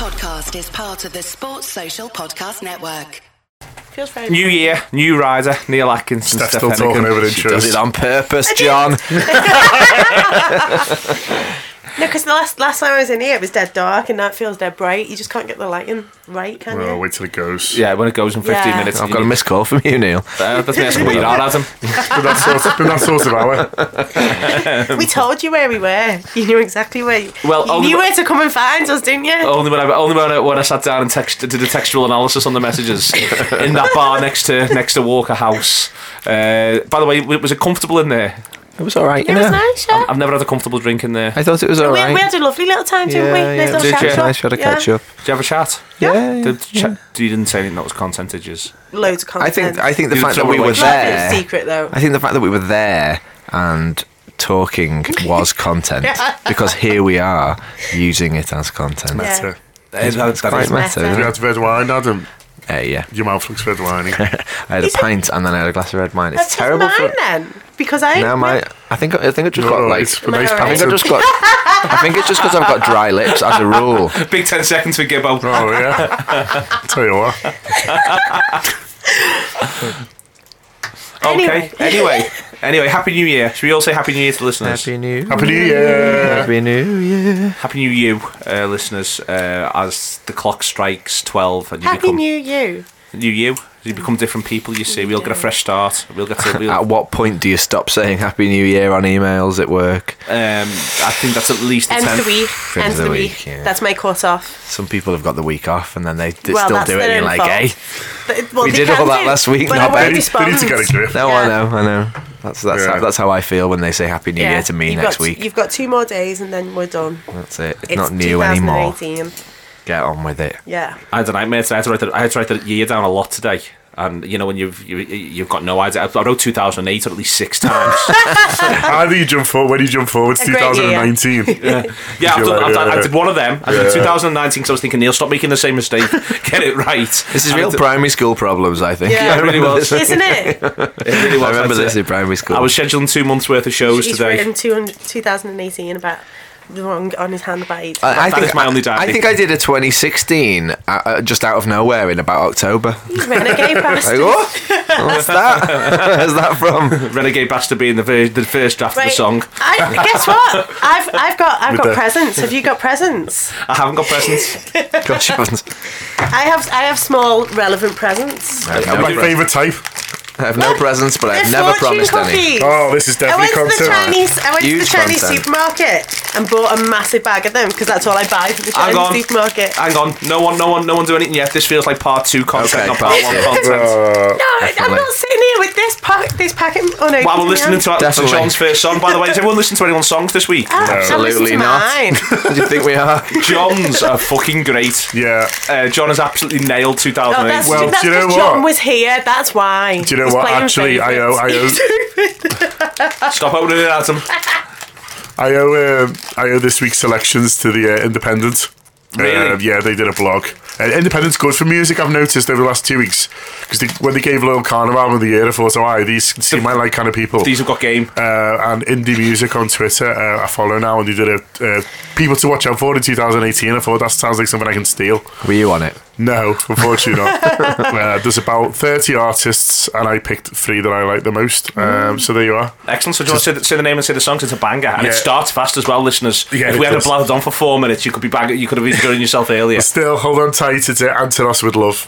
podcast is part of the Sports Social Podcast Network. Feels very New year, new rider, Neil Atkinson. and Steph Steph still talking Heneghan. over She does it on purpose, John. No, because the last last time I was in here, it was dead dark, and now it feels dead bright. You just can't get the lighting right, can Well, you? wait till it goes. Yeah, when it goes in 15 Yeah. minutes. I've you got a need- missed call from you, Neil. Uh, that's me asking where you are, Adam. Been that sort, been that sort of hour. we told you where we were. You knew exactly where. You, Well, you only knew where to come and find us, didn't you? Only when I only when I, when I sat down and text, did a textual analysis on the messages in that bar next to next to Walker House. Uh, by the way, w- was it comfortable in there? It was all right, It was know. nice, yeah. I've never had a comfortable drink in there. I thought it was all we, right. we had a lovely little time, didn't yeah, we? yeah, Nice it little Did catch you? up. nice. We had a Yeah. catch up. Did you have a chat? Yeah. Did cha- you didn't say anything that was contented. Loads of content. I think I think the You fact throw that we away were shit. Well, there. secret though. I think the fact that we were there and talking was content because here we are using it as content. Yeah. So, It's Quite meta. meta. you isn't it? had red wine, Adam. Uh, yeah. Your mouth looks red winey. I had a Is it- pint and then I had a glass of red wine. It's That's terrible. mine For, then, because I. now my, I think I think I just got No, like. it's a nice I I think I pattern. just got. I think it's just because I've got dry lips as a rule. Big 10 seconds for Gibbo. Oh yeah. Tell you what. Okay. Anyway, anyway, Happy New Year. Should we all say Happy New Year to the listeners? Happy New Happy New Year. Happy New Year. Happy New You, uh, listeners. Uh, as the clock strikes 12 and you Happy become New You. New you, you become different people. You see, we'll get a fresh start. We'll get to. We'll, At what point do you stop saying Happy New Year on emails at work? um, I think that's at least the End of the week. End End of of the the week, week. yeah. That's my cut off. Some people have got the week off and then they, they Well, still do it. And you're like, fault. hey, But- well, We did all that do, last week, but not bad. They need to get a grip. no, Yeah. I know, I know. That's that's Yeah. how, that's how I feel when they say Happy New Year to me You've next got, week. You've got two more days and then we're done. That's it. It's, It's not new anymore. 2018. Get on with it. Yeah. I had a nightmare today. I had to write the, I had to write the year down a lot today. And you know when you've you, you've got no idea. I wrote 2008 at least six times. How do you jump forward, when do you jump forward, it's A great year. 2019. yeah, I've done, like, I've done, I did one of them. I did 2019 because I was thinking, Neil, stop making the same mistake. Get it right. This is And real it- primary school problems, I think. Yeah, it really remember was. this. Isn't it? It really was. I remember That's this it. in primary school. I was scheduling two months worth of shows He's today. written 200 2018 about the wrong on his handbag. I, I That think is my only diary. I think I did a 2016 uh, uh, just out of nowhere in about October. Renegade Like, bastard. what? What's that? Where's that from? Renegade Bastard being the, ver- the first draft of the song. I, guess what? I've I've got I've With got the- presents. Have you got presents? I haven't got presents. Gosh, you haven't- I have I have small relevant presents. I have My favourite type. I have no presents, but I've They're never fortune promised any. cookies. Oh, this is I definitely went to the content. Chinese. I went to the Chinese content. supermarket and bought a massive bag of them because that's all I buy from the Hang Chinese on. supermarket. Hang on. No one, no one, no one do anything yet. This feels like part two content, Okay, not part part one two. content. Uh, No, I'm Definitely. not sitting here with this pack, this packet unopened. While we're listening hand. to, to Definitely. John's first song, by the way, has everyone listened to anyone's songs this week? Ah, I'm Absolutely not. mine. Do you think we are? John's are fucking great. yeah. Uh, John has absolutely nailed Oh, 2008. that's, Well, that's do you know because John was here. That's why. Do you know He's what? Actually, I owe, I owe, Stop opening it, Adam. I owe, um, I owe this week's selections to the uh, Independent. Really? Uh, yeah, they did a blog. Uh, Independent's good for music. I've noticed over the last two weeks because when they gave Lil Carnival album of the year, I thought, oh, aye, these seem my like kind of people. These have got game. uh, and indie music on Twitter. Uh, I follow now, and they did a uh, people to watch out for in 2018. I thought that sounds like something I can steal. Were you on it? No, unfortunately not. uh, there's about 30 artists, and I picked three that I like the most. Um, so there you are. Excellent. So do you want to say the, say the name and say the songs? It's a banger, and it starts fast as well, listeners. Yeah, if it we had does. blathered on for four minutes, you could be bang- You could have been enjoying yourself earlier. Still, hold on tight. It's Anteros with love.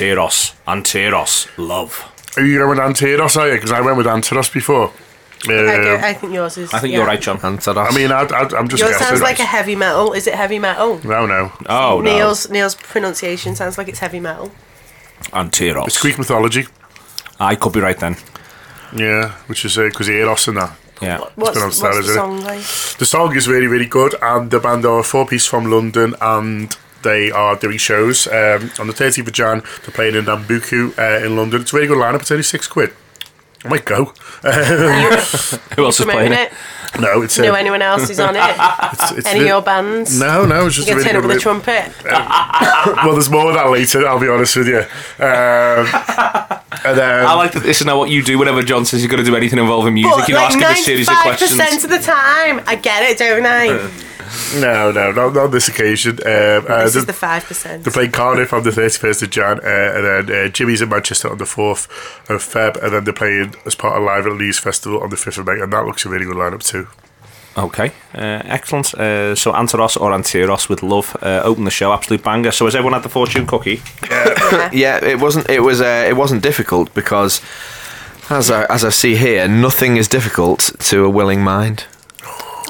Anteros, Anteros, love. Are you going with Anteros, are you? Because I went with Anteros before. I, go- Um, I think yours is. I think yeah. you're right, John. Antaros. I mean, I, I, I'm just Yours guessing. sounds like a heavy metal. Is it heavy metal? No, no. Oh no, Neil's Neil's pronunciation sounds like it's heavy metal. Anteros. It's Greek mythology. I could be right then. Yeah, which is because Eros and that. Yeah. What's, pronounced what's that, the isn't it? song like? The song is really, really good, and the band are a four piece from London, and they are doing shows um, on the 30th of Jan. They're playing in Nambucca uh, in London. It's a really good lineup. It's only six quid. I might go. Who else is Promoting playing it. It? no, it's, Know uh, anyone else who's on it? it's, it's Any of your bands? No, no, it's just You a can really turn up good with a li- trumpet. Well, there's more of that later. I'll be honest with you. Um, and then I like that this is now what you do whenever John says you're going to do anything involving music. But you like ask him a series of ninety-five questions. percent of the time, I get it, don't I? no, no, not, not on this occasion. Um, uh, this the- is the five percent. They're playing Cardiff on the 31st of Jan, uh, and then uh, Jimmy's in Manchester on the 4th of Feb, and then they're playing as part of Live at Leeds Festival on the 5th of May, and that looks a really good lineup too. Okay, uh, excellent. Uh, so Anteros or Anteros with love uh, open the show, absolute banger. So has everyone had the fortune cookie? yeah, it wasn't. It was. Uh, it wasn't difficult because, as I as I see here, nothing is difficult to a willing mind.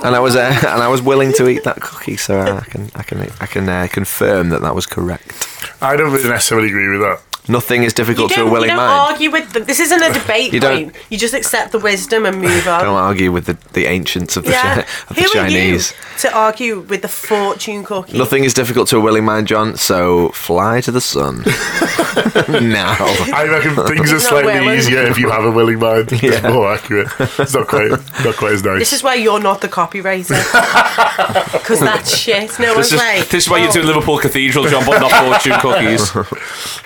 And I was uh, and I was willing to eat that cookie, so I can I can I can uh, confirm that that was correct. I don't really necessarily agree with that. Nothing is difficult to a don't, you don't mind. argue with them. This isn't a debate You don't- point. You just accept the wisdom and move on. Don't argue with the, the ancients of the, yeah. Chi- of the Who Chinese. are you to argue with the fortune cookie? Nothing is difficult to a willing mind, John. So fly to the sun. now. I reckon things are Not slightly willing. easier if you have a willing mind. It's Yeah. more accurate. It's not quite, not quite as nice. This is why you're not the copywriter. Because that's shit. No one's This is, like. this is why oh, you're doing Liverpool Cathedral, John, but not fortune cookies.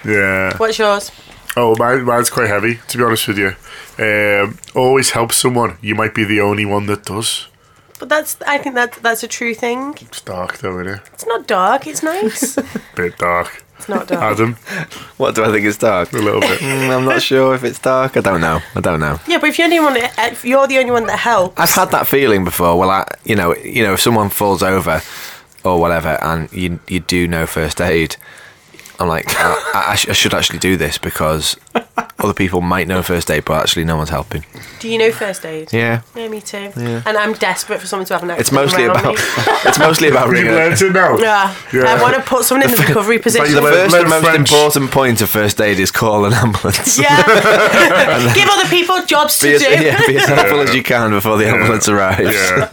yeah. What's yours? Oh, mine, mine's quite heavy, to be honest with you. Um, always help someone. You might be the only one that does. But that's. I think that that's a true thing. It's dark, though, isn't it? It's not dark. It's nice. Bit dark. It's not dark. Adam, What do I think is dark? a little bit. Mm, I'm not sure if it's dark. I don't know. I don't know. Yeah, but if you're the only one, that, if you're the only one that helps. I've had that feeling before. Well, I, you know, you know, if someone falls over or whatever, and you you do know first aid, I'm like, I, I, I sh- I should actually do this because other people might know first aid, but actually no one's helping. Do you know first aid? Yeah, Yeah, me too. Yeah. And I'm desperate for someone to have an accident. it's mostly around about Me. it's mostly about We've ringing. learned it now. Yeah. Yeah. I want to put someone in the recovery position. The first learn and most French. important point of first aid is call an ambulance. Yeah. Give other people jobs to Be as, do. yeah, be as helpful as you can before the ambulance arrives. Yeah.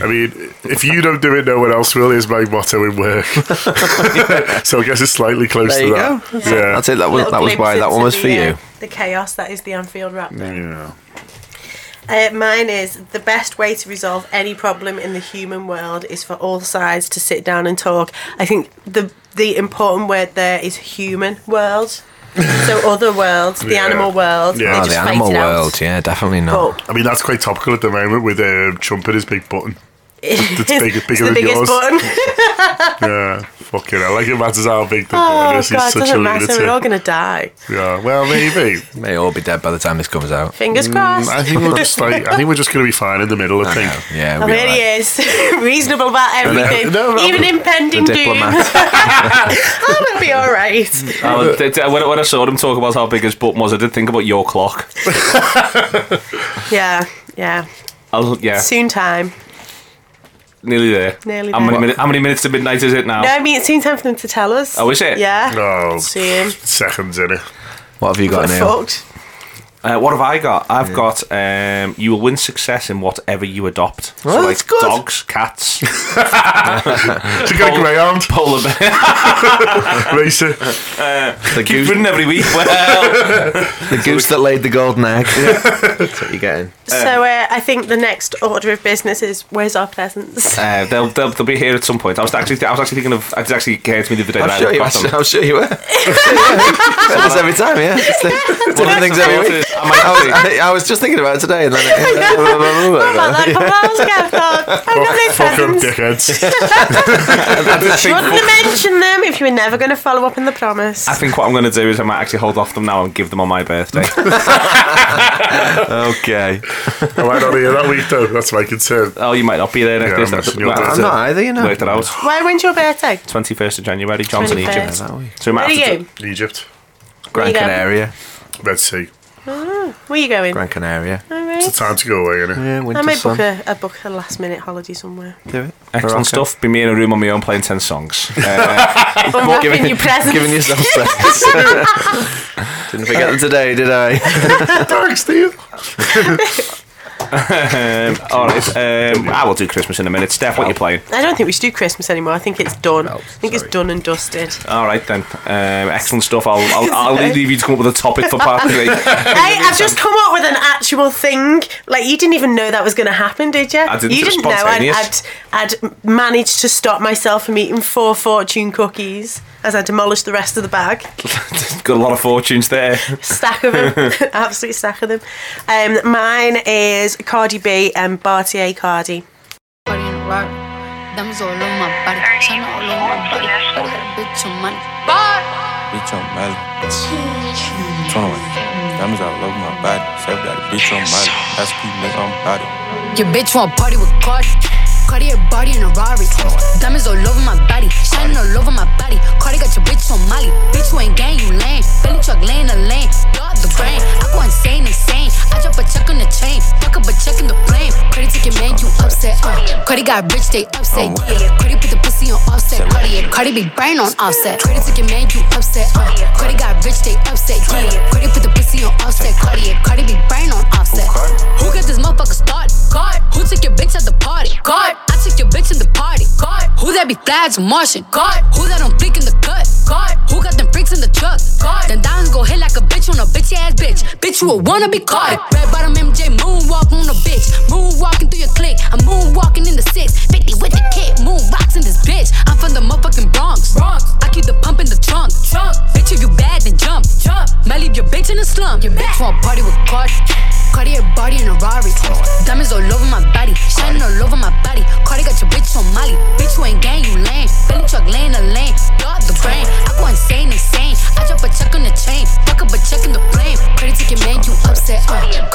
I mean, if you don't do it, no one else will, is my motto in work. so I guess it's slightly close There to you that. go. Yeah. That's it. That was Little that was why that one into was for the, you. uh, the chaos that is the Anfield Wrap. yeah. Uh, mine is the best way to resolve any problem in the human world is for all sides to sit down and talk. I think the the important word there is human world. so other worlds, the Yeah. animal world, Yeah. they Oh, just the fight animal it out. world. Yeah, definitely not. But I mean, that's quite topical at the moment with um, Trump and his big button. It's, bigger- it's bigger the than biggest yours. button. Yeah. Fucking hell. Like, it matters how big the oh button is. god, He's such a doesn't matter. We're all gonna die. Yeah. Well, maybe. May all be dead by the time this comes out. Fingers crossed. Mm, I think we're just like, I think we're just going to be fine in the middle, I think. Yeah, Oh, we'll be here all he is, reasonable about everything, No, no, even no. impending The doom. diplomat. oh, it'll be all right. Oh, th- th- when, when I saw him talk about how big his button was, I did think about your clock. Yeah, yeah. I'll, yeah, Soon time. Nearly there. Nearly how, there. Many minutes, how many minutes to midnight is it now? No, I mean it's soon time for them to tell us. Oh, is it? Yeah. Oh, See seconds in it. What have you got, We're Neil? fucked. Uh, what have I got? I've got um, you will win success in whatever you adopt. So Well, like good. dogs, cats, To get a greyhound, polar bear. racer. The Keep goose, winning every week. Well, the goose that laid the golden egg. That's what you're getting. So uh, I think the next order of business is where's our presents? uh, they'll, they'll they'll be here at some point. I was actually I was actually thinking of. It actually came to me the other day. I'm sure, you. I'm sure you were. I'm sure you were. Every time, yeah. It's the, it's one of the things every week. I might I was, I, I was just thinking about it today, and then What about that couple hours ago? I thought, I've got no Fuck them presents. dickheads. You wouldn't have mentioned them if you were never going to follow up on the promise. I think what I'm going to do is I might actually hold off them now and give them on my birthday. okay. I might not be here that week, though? That's my concern. oh, you might not be there next Yeah, year. I'm your Well. I'm not either, you know. Worked it out. Why, when's your birthday? 21st of January, John's in 21st. Egypt. So we might Where are have to you? Egypt. Where Gran going? Canaria. Red Sea. Where are you going? Gran Canaria. All It's right. the time to go away, innit? Yeah, I winter may sun. book a, a book a last minute holiday somewhere. Do it. Excellent Morocco. stuff. Be me in a room on my own playing 10 songs. Uh, Unwrapping your presents. Giving yourself presents. Didn't forget them today, did I? Thanks, Steve. Um, all right. Um, I will do Christmas in a minute. Steph, what are you playing? I don't think we should do Christmas anymore. I think it's done. No, I think sorry. it's done and dusted. All right then. Um, excellent stuff. I'll, I'll, I'll leave you to come up with a topic for part three. Hey, I've just come up with an actual thing. Like you didn't even know that was going to happen, did you? I didn't. You didn't know I'd. I'd, I'd managed to stop myself from eating four fortune cookies as I demolished the rest of the bag. Got a lot of fortunes there. stack of them, absolute stack of them. Um, mine is Cardi B and Bartier Cardi. Party in a rock. Diamonds all over my body. China all over my body. Got a bitch on money. Bitch on Molly. 21. Diamonds all over my body. Self got a bitch on Molly. SP nigga on body. Your bitch want party with Cardi. Cardi a body in a Rari. Diamonds all over my body. Shining all over my body. Cardi got your bitch on Molly. Bitch, you ain't gang, you lame. Belly truck laying the lane. Blow up the brain. I go insane, insane. I drop a check on the chain. Fuck up a check in the flame. Cardi ticket man, you upset. Uh. Cardi got rich, they upset. Yeah. Cardi put the pussy on offset. Cardi, Cardi be brain on offset. Cardi ticket man, you upset. Uh. Cardi got rich, they upset. Yeah. Cardi put the pussy on offset. Cardi, Cardi be brain on offset. Who got this motherfucker started? God. Who took your bitch at the party? God. I took your bitch in the party. God. Who that be flags Martian? God. Who that on fleek in the cut? God. Who got them freaks in the truck? God. Then diamonds go hit like a bitch on a bitch ass bitch. Bitch, you a wanna be caught. Red bottom MJ moonwalk on a bitch. Moonwalking through your clique. I'm moonwalking in the six. 50 with the kick. Moon rocks in this bitch. I'm from the motherfucking Bronx. Bronx. I keep the pump in the trunk. Trunk. Bitch, if you bad, then jump. Jump. Might leave your bitch in the slum. Your bitch want party with Cardi. A body in a Rari. Diamonds all over my body. Shining all over my body. Cardi got your bitch on Molly. Bitch, you ain't gang, you lame. Belly truck laying the lane.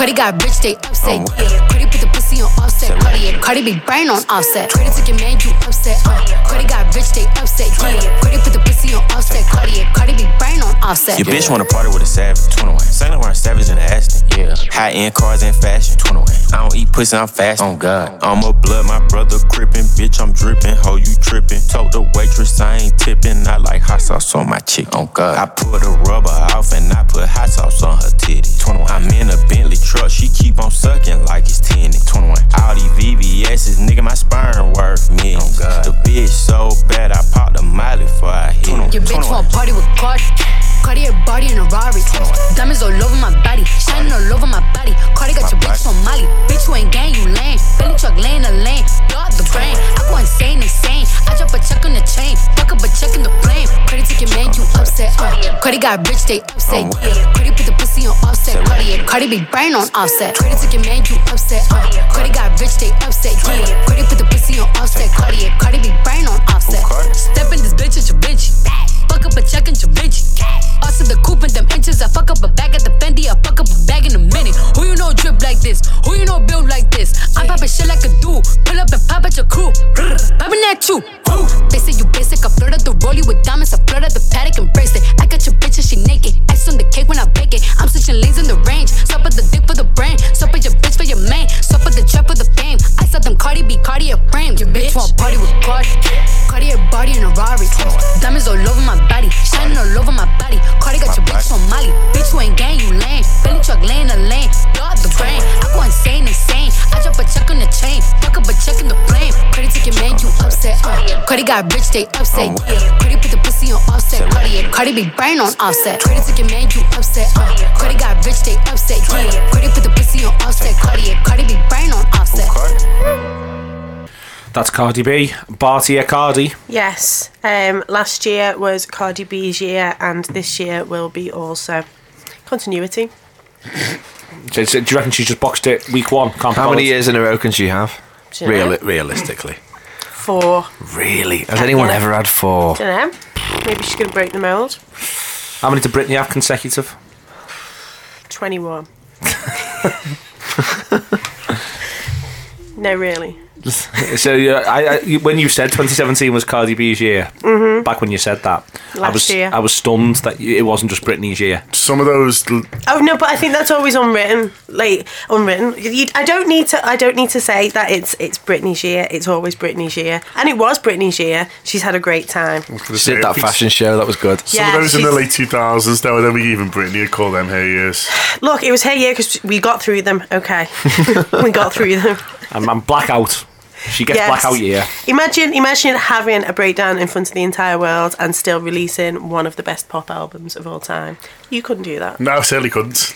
Cardi got rich, they upset. Oh yeah. Cardi put the pussy on offset. Cardi, Cardi be brain on offset. Cardi take your man, you upset. Uh. Cardi got rich, they upset. Yeah. Cardi put the pussy on offset. Cardi, Cardi be brain on offset. Your bitch wanna party with a savage. 21. Saint Laurent savage in the Aston. Yeah. High end cars and fashion. 21. I don't eat pussy, I'm fast. On God. I'm a blood, my brother crippin'. Bitch, I'm drippin'. Ho, you trippin'. Told the waitress I ain't tippin'. I like hot sauce on my chick. On God. I put a rubber off and I put hot sauce on her titty. 21. I'm in a Bentley truck. She keep on sucking like it's 10. 21. All these VVS's, nigga, my sperm worth millions. The bitch so bad, I popped a miley before I hit it. Your bitch want party with Cardi. Cardi a body in a Rari. Diamonds all over my body. Shining all over my body. Cardi got your bitch on Molly. Bitch, you ain't gang, you lame. Belly truck laying the lane. Blow up the brain. I go insane, insane. I drop a check on the chain. Fuck up a check in the flame. Cardi take your man, you upset. Uh. Cardi got rich, they upset. Yeah. Cardi put the pussy on offset. Cardi, Cardi be brain on offset. Cardi take your man, you upset. Uh. Cardi got rich, they upset. Yeah. Cardi put the pussy on offset. Cardi, Cardi be brain on offset. Step in this bitch, it's your bitch. Fuck up a check and your bitch. Also the coupe in them inches. I fuck up a bag at the Fendi. I fuck up a bag in a minute. Who you know drip like this? Who you know build like this? I'm popping shit like a dude. Pull up and pop at your crew. Popping at you. They say you basic. I flooded the rollie with diamonds. I flooded the Patek and bracelet. I got your bitch and she naked. Ice on the cake when I bake it. I'm switching lanes in the range. Stop at the dick for the brain. Stop at your bitch for your man. Stop at the trap for the fame. I saw them Cardi B, Cardi a frame. Your bitch want party with Cardi. Cardi a body in a Rari. Diamonds all over my body. Shining all over my body. Cardi got your bitch on Molly. Bitch, you ain't gang, you lame. Belly truck laying the lane. Blow up the brain. I go insane, insane. I drop a check on the chain. Fuck up a check in the flame. Cardi take your man, you upset. Uh. Cardi got rich, they upset. Yeah. Cardi put the pussy on offset. Cardi, Cardi be brain on offset. Cardi take your man, you upset. Uh. Cardi got rich, they upset. Yeah. Cardi put the pussy on offset. Cardi, Cardi be brain on offset. That's Cardi B. Bartier Cardi. Yes. Um, last year was Cardi B's year, and this year will be also continuity. So, so do you reckon she's just boxed it week one? Can't How many bothered? years in a row can she have? Do you know? Real, realistically. Four. Really? Has anyone Yeah. ever had four? Don't know. Maybe she's gonna break the mold. How many did Britney have consecutive? Twenty-one. No, really. So yeah, I, I, when you said 2017 was Cardi B's year, back when you said that, I Mm-hmm. Was year. I was stunned that it wasn't just Britney's year. Some of those. l- Oh no, but I think that's always unwritten. Like unwritten. You, I don't need to. I don't need to say that it's it's Britney's year. It's always Britney's year, and it was Britney's year. She's had a great time. She did that fashion show. That was good. Some Yeah, of those in the late 2000s, though, then we even Britney would call them her years. Look, it was her year because we got through them. Okay, we got through them. I'm, I'm blackout. She gets Yes. blackout year. Imagine, imagine having a breakdown in front of the entire world and still releasing one of the best pop albums of all time. You couldn't do that. No, certainly couldn't.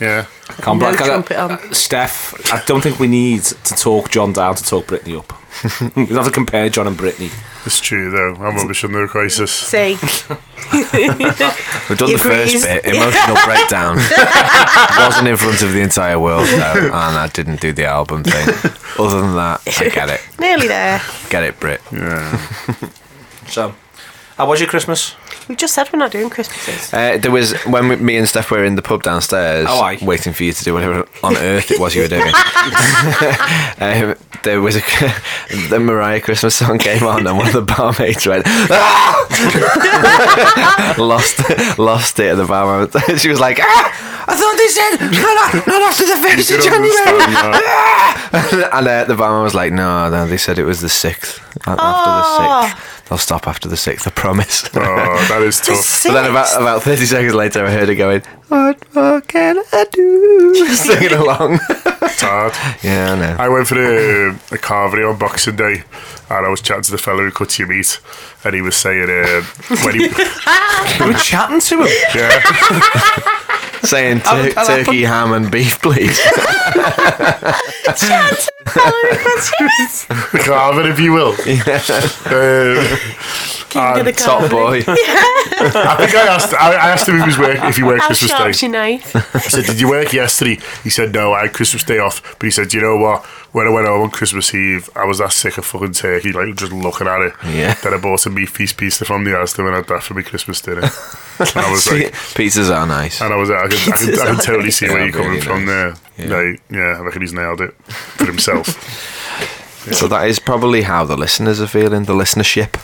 Yeah. Can't No black trumpet on. Steph, I don't think we need to talk John down to talk Britney up. we have to compare John and Britney. It's true, though. I'm rubbish on the crisis. See, We've done He the first bit, emotional breakdown. Wasn't in front of the entire world, though, and I didn't do the album thing. Other than that, I get it. nearly there. Get it, Brit. Yeah. So, how was your Christmas? We've just said we're not doing Christmases. Uh, there was when we, me and Steph were in the pub downstairs, Oh, aye. waiting for you to do whatever on earth it was you were doing. um, there was a the Mariah Christmas song came on, and one of the barmaids went, "Ah!" lost lost it at the bar. She was like, "Ah, I thought they said not, not after the first of January." and uh, the barman was like, "No, no, they said it was the sixth. After the sixth, they'll stop after the sixth. I promise." Oh, that is tough. But then about about thirty seconds later, I heard her going, "What more can I do?" Singing along. It's hard. yeah, I know. I went for a, a carvery on Boxing Day, and I was chatting to the fellow who cuts your meat, and he was saying uh, when he, You were chatting to him. yeah, Saying tur- turkey, ham, and beef, please. the carver, if you will. Um, King of the Top Carvery. boy. I think I asked. I, I asked him if he was work if he worked How Christmas Day. sharp's your knife? I said, "Did you work yesterday?" He said, "No, I had Christmas Day off." But he said, "You know what? When I went home on Christmas Eve, I was that sick of fucking turkey, like just looking at it. Yeah. Then I bought a meat feast pizza from the Asda and had that for my Christmas dinner. and I was like, Pizzas are nice. and I was, like, I can, I can, I can totally see where Yeah, you're coming really from nice. there. Yeah. Like, yeah, I reckon he's nailed it for himself. So that is probably how the listeners are feeling. The listenership.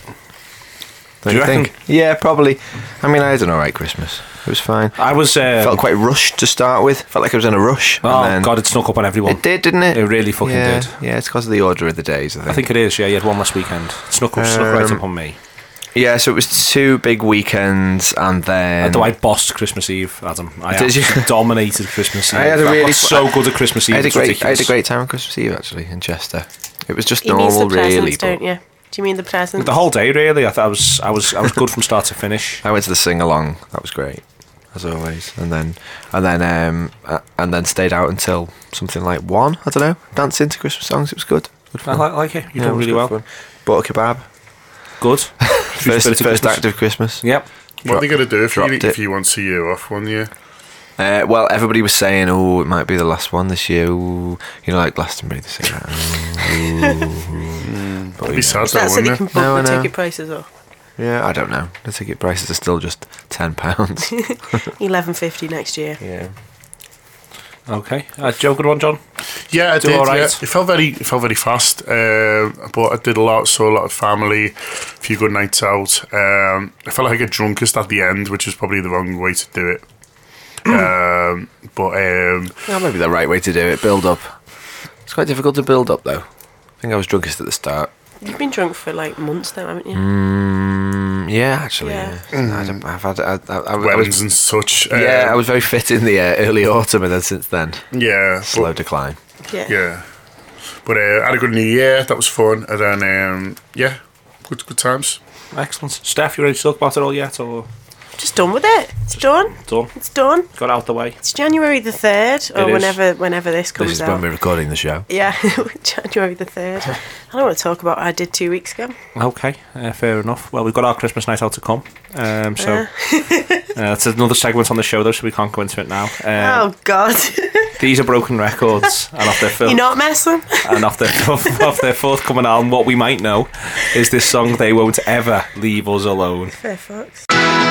Don't you you think? Yeah, probably. I mean, I had an alright Christmas. It was fine. I was. Uh, Felt quite rushed to start with. Felt like I was in a rush. oh and then God, it snuck up on everyone. It did, didn't it? It really fucking yeah. did. Yeah, it's because of the order of the days. I think. I think it is. Yeah, you had one last weekend. It snuck up, snuck right Um, up on me. Yeah, so it was two big weekends, and then Although I bossed Christmas Eve, Adam. I Did you? dominated Christmas Eve. I had a I really was so good at Christmas Eve. I had a great, I had a great time on Christmas Eve actually in Chester. It was just You mean the normal, presents, really. don't you? Do you mean the present? The whole day, really. I thought I was, I was, I was good from start to finish. I went to the sing along. That was great, as always. And then, and then, um, uh, and then stayed out until something like one. I don't know, dancing to Christmas songs. It was good. Good I fun. like, like it. You're Yeah, it doing really well. fun. Bought a kebab. Good. First, Spirit first Christmas. act of Christmas. Yep. what are they going to do if you, dropped if it. you want a year off one year? Uh, well, everybody was saying, "Oh, it might be the last one this year." Ooh. You know, like Glastonbury, they say that. Ooh. But, It'd be sad, though, That's so they wouldn't can it? bump No, I the know. ticket prices up. Yeah, I don't know. The ticket prices are still just ten pounds. Eleven fifty next year. yeah. Okay. Uh, Joe, good one, John. Yeah, I Do did. all right. Yeah. It felt very, it felt very fast. Um, but I did a lot, saw a lot of family, a few good nights out. Um, I felt like I get drunkest at the end, which is probably the wrong way to do it. um, but um, That might be the right way to do it. Build up. It's quite difficult to build up, though. I think I was drunkest at the start. You've been drunk for like months now, haven't you? Mm, yeah, actually. Yeah. Yeah. I don't, I've had. I, I, I, I weddings was, and such. yeah, um, I was very fit in the uh, early autumn, and then since then, yeah, slow but- decline. Yeah. yeah. But uh, I had a good New Year. That was fun, and then um, yeah, good good times. Excellent. Steph, you ready to talk about it all yet, or Just done with it. It's done. It's done? It's done. Got out the way. It's January the third, or It is. whenever whenever this comes out. This is out. when we're recording the show. Yeah, January the third. I don't want to talk about what I did two weeks ago. Okay, uh, fair enough. Well, we've got our Christmas night out to come, um, so uh, it's another segment on the show though, so we can't go into it now. Um, oh God, These are broken records, and off their you're not messing. and off their off their forthcoming album, what we might know is this song "They Won't Ever Leave Us Alone." Fair fucks.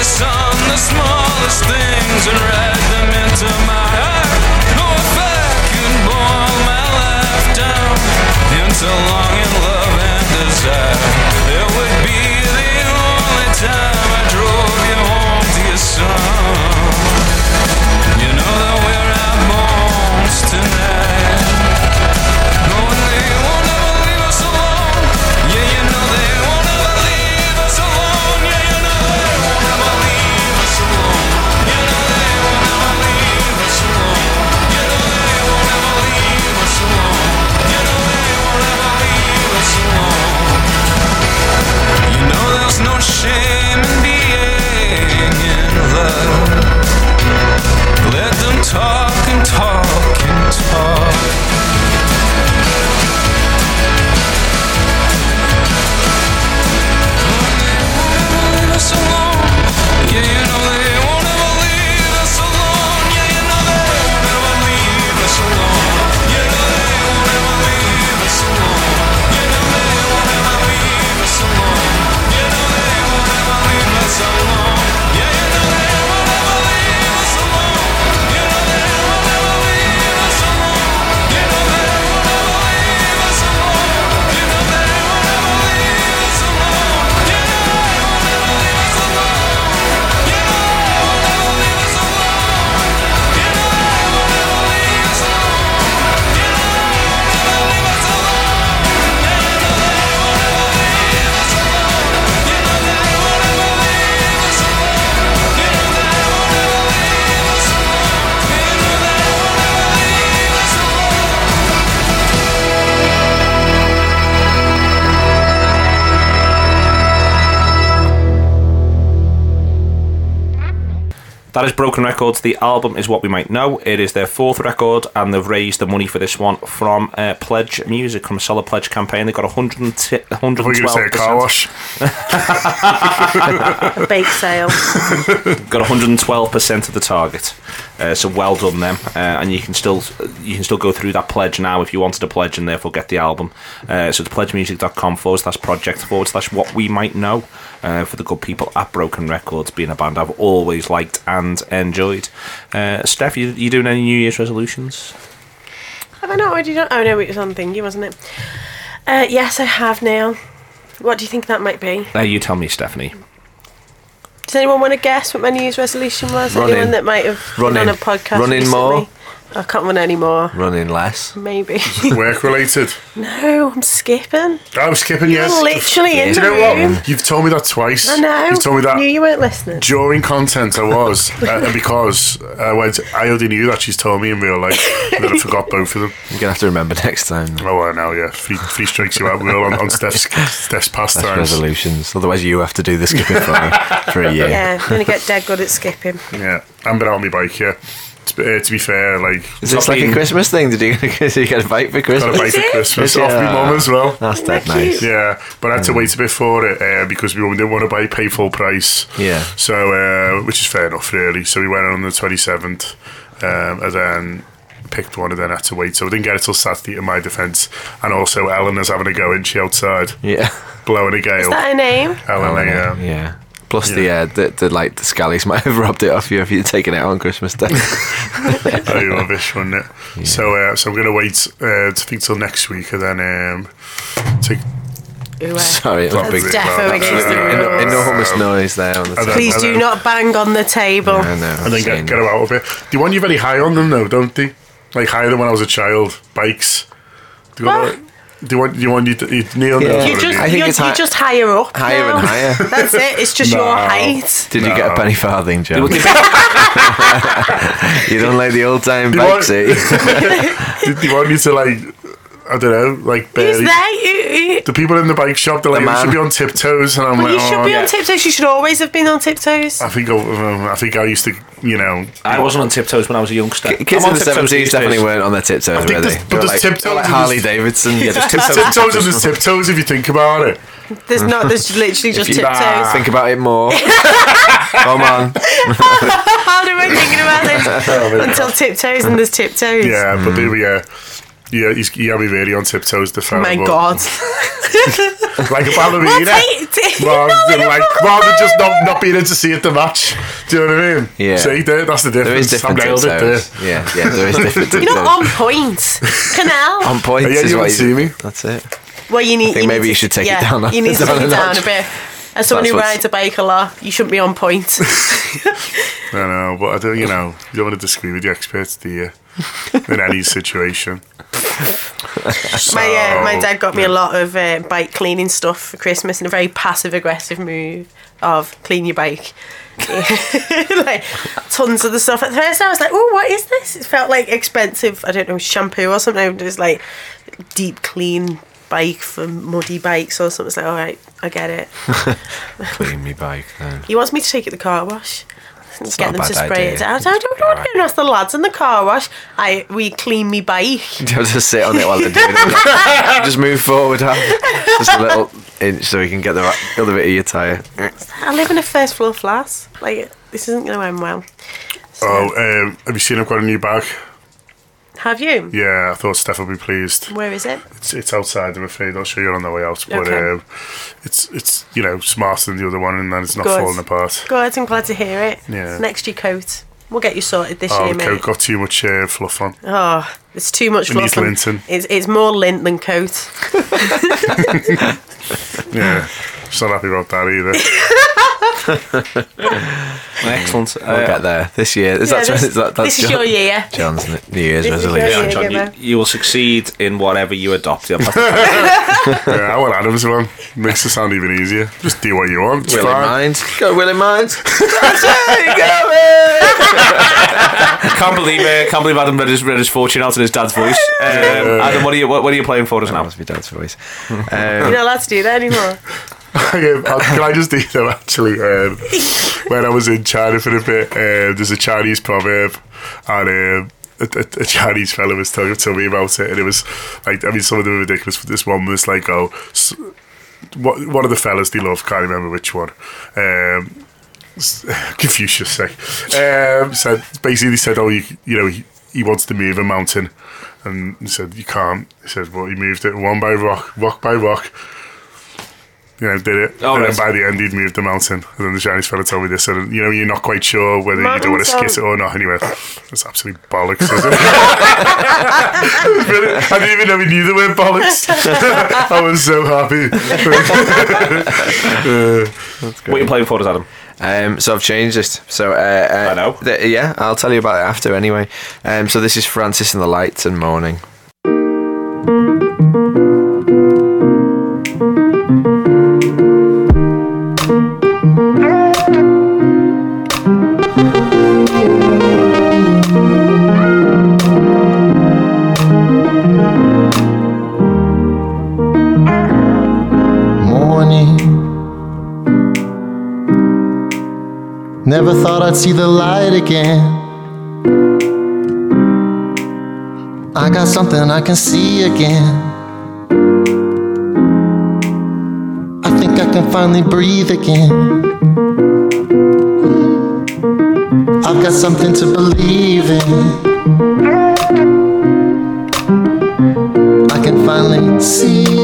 Focus on the smallest things and That is Broken Records. The album is what we might know. It is their fourth record, and they've raised the money for this one from uh, Pledge Music, from a Solid Pledge campaign. They got 100, I thought you were going to say car wash. A bake sale. got 112% of the target. Uh, so well done them. Uh, and you can still you can still go through that pledge now if you wanted to pledge and therefore get the album. Uh, so it's pledgemusic.com forward slash project forward slash what we might know uh, for the good people at Broken Records, being a band I've always liked and enjoyed. Uh, Steph, you, you doing any New Year's resolutions? Have I not already done? Oh no, it was on thingy, wasn't it? Uh, yes, I have now. What do you think that might be? Uh, you tell me, Stephanie. Does anyone want to guess what my New Year's resolution was? Running. Anyone that might have been on a podcast Running recently? more. I can't run anymore. Running less. Maybe. Work related. no, I'm skipping. I'm skipping yes. I'm literally in Do the you know room. what? You've told me that twice. I know. You've told me that I Knew you weren't listening. during content I was, uh, and because I went, I already knew that she's told me in real life, and then I forgot both of them. You're gonna have to remember next time. Oh, I know, yeah. Three, three strikes you out, Will, on, on Steph's, Steph's That's pastimes. resolutions. Otherwise, you have to do the skipping for, for a year. Yeah, I'm gonna get dead good at skipping. Yeah, I'm been out on my bike, yeah. To, uh, to be fair, like, Is this Stop like a Christmas thing? Did you, did you get a bike for Christmas? got a Christmas? bike for? Christmas Is it? off my mum as well. That's dead that nice. Yeah, but I had to wait a bit for it uh, because we didn't want to buy pay full price. Yeah. So, uh, which is fair enough, really. So we went on the 27th um, and then picked one and then had to wait. So we didn't get it till Saturday in my defence. And also, Eleanor's having a go in. She outside Yeah. blowing a gale. Is that a name? Eleanor, yeah. Yeah. Plus Yeah. the, uh, the the like the scallies might have rubbed it off you if you'd taken it out on Christmas Day. Oh, you rubbish, wasn't it? So, uh, so I'm going to wait uh, to think till next week and then um, take. Ooh, uh, Sorry, it was That's big. That's defo against the Uh, rules. Enormous noise there on the And table. Please do not bang on the table. I know. And then get, get them out of it. The one you're very high on them, though, don't they? Like higher than when I was a child. Bikes. Do you What? know- Do you want? Do you want you to you, Neil? Yeah. You just, I I think you're, it's you're hi- just higher up. higher now. and higher. That's it. It's just your No. height. Did you get a penny farthing, Joe? You don't like the old time You bike want- seat. mean. Do you want you to like? I don't know, like Who's barely. there? You- you- The people in the bike shop, they're like, The you should be on tiptoes, and I'm Well, like, you should oh, be yeah. on tiptoes. You should always have been on tiptoes. I think I, um, I think I used to, you know. I wasn't on tiptoes when I was a youngster. Kids I'm in on the tiptoes seventies these definitely days. weren't on their tiptoes, I were think they? there's- They but were there's like, tiptoes like and Harley there's- Davidson. Yeah, just There's tiptoes. tiptoes and there's tiptoes if you think about it. There's not. There's literally just you- tiptoes. Think about it more. Come on. How am I thinking about this? Until tiptoes and there's tiptoes. Yeah, but there we are. Yeah, he's, you have me really on tiptoes to Oh my but- God. Like a ballerina. Well, take- take- rather, no, than like, rather than just not, not being able to see at the match. Do you know what I mean? Yeah. See, there, that's the difference. There is different I there. tiptoes. Yeah, yeah, there is different You're not on point. Canal. On point Yeah, is you what don't see me. That's it. Well, you need. I think you maybe need you should take it down a- You need to down take a it down a bit. As someone That's who rides a bike a lot, you shouldn't be on point. I know, but I don't, you know, you don't want to disagree with the experts, do you? In any situation. my uh, my dad got me a lot of uh, bike cleaning stuff for Christmas in a very passive aggressive move of clean your bike. like tons of the stuff. At first, I was like, "Oh, what is this?" It felt like expensive. I don't know shampoo or something. It was like deep clean bike for muddy bikes or something. It's like, all right, I get it. Clean me bike then. He wants me to take it to the car wash. not get a them to bad spray idea. it out. I don't know what to ask the lads in the car wash. I we clean me bike. You just sit on it while they're doing it. just move forward half. Just a little inch so you can get the right- other bit of your tyre. I live in a first floor flat. Like this isn't going to end well. Oh, um, have you seen I've got a new bag? Have you? Yeah, I thought Steph would be pleased. Where is it? It's, it's outside, I'm afraid. I'll show you on the way out. But Okay. um, it's, it's you know, smarter than the other one and then it's not Good. falling apart. Good. I'm glad to hear it. Yeah. Next your coat. We'll get you sorted this Oh, year, the mate. coat got too much uh, fluff on. Oh, it's too much It needs fluff. and. It's, it's more lint than coat. Yeah, just not happy about that either. Excellent. We'll Uh, get there this year. Is Yeah, that, this, is that, that's this is your year. John's New Year's This resolution. year. John, you, you will succeed in whatever you adopt. You'll have to- yeah, I want Adam's one. Makes it sound even easier. Just do what you want. It's Will in mind. Go Will in mind. can't believe uh, can't believe Adam read his, read his fortune out in his dad's voice. Um, Adam, what are you what, what are you playing for us That now? must be Dad's voice. You're Um, not allowed to do that anymore. Um, uh, Can I just do them actually? Um, when I was in China for a bit, uh, there's a Chinese proverb, and um, a, a, a Chinese fella was telling, telling me about it, and it was like, I mean, some of them are ridiculous. But this one was like, oh, s- what, one of the fellas they love, can't remember which one. Um, Confucius say, um, said basically he said, oh, you, you know, he, he wants to move a mountain, and he said you can't. He said, well, he moved it one by rock, rock by rock you know, did it. Oh, and then by the end, he'd moved the mountain. And then the Chinese fella told me this. And, you know, you're not quite sure whether you do want to Mountains skit it or not. Anyway, that's absolute bollocks, isn't it? I didn't even know he knew the word bollocks. I was so happy. What are you playing for us, Adam? Um, so I've changed this. So uh, uh, I know. th- yeah, I'll tell you about it after anyway. Um, so this is Francis and the Lights and Morning. morning. Never thought I'd see the light again. I got something I can see again. I think I can finally breathe again. I've got something to believe in. I can finally see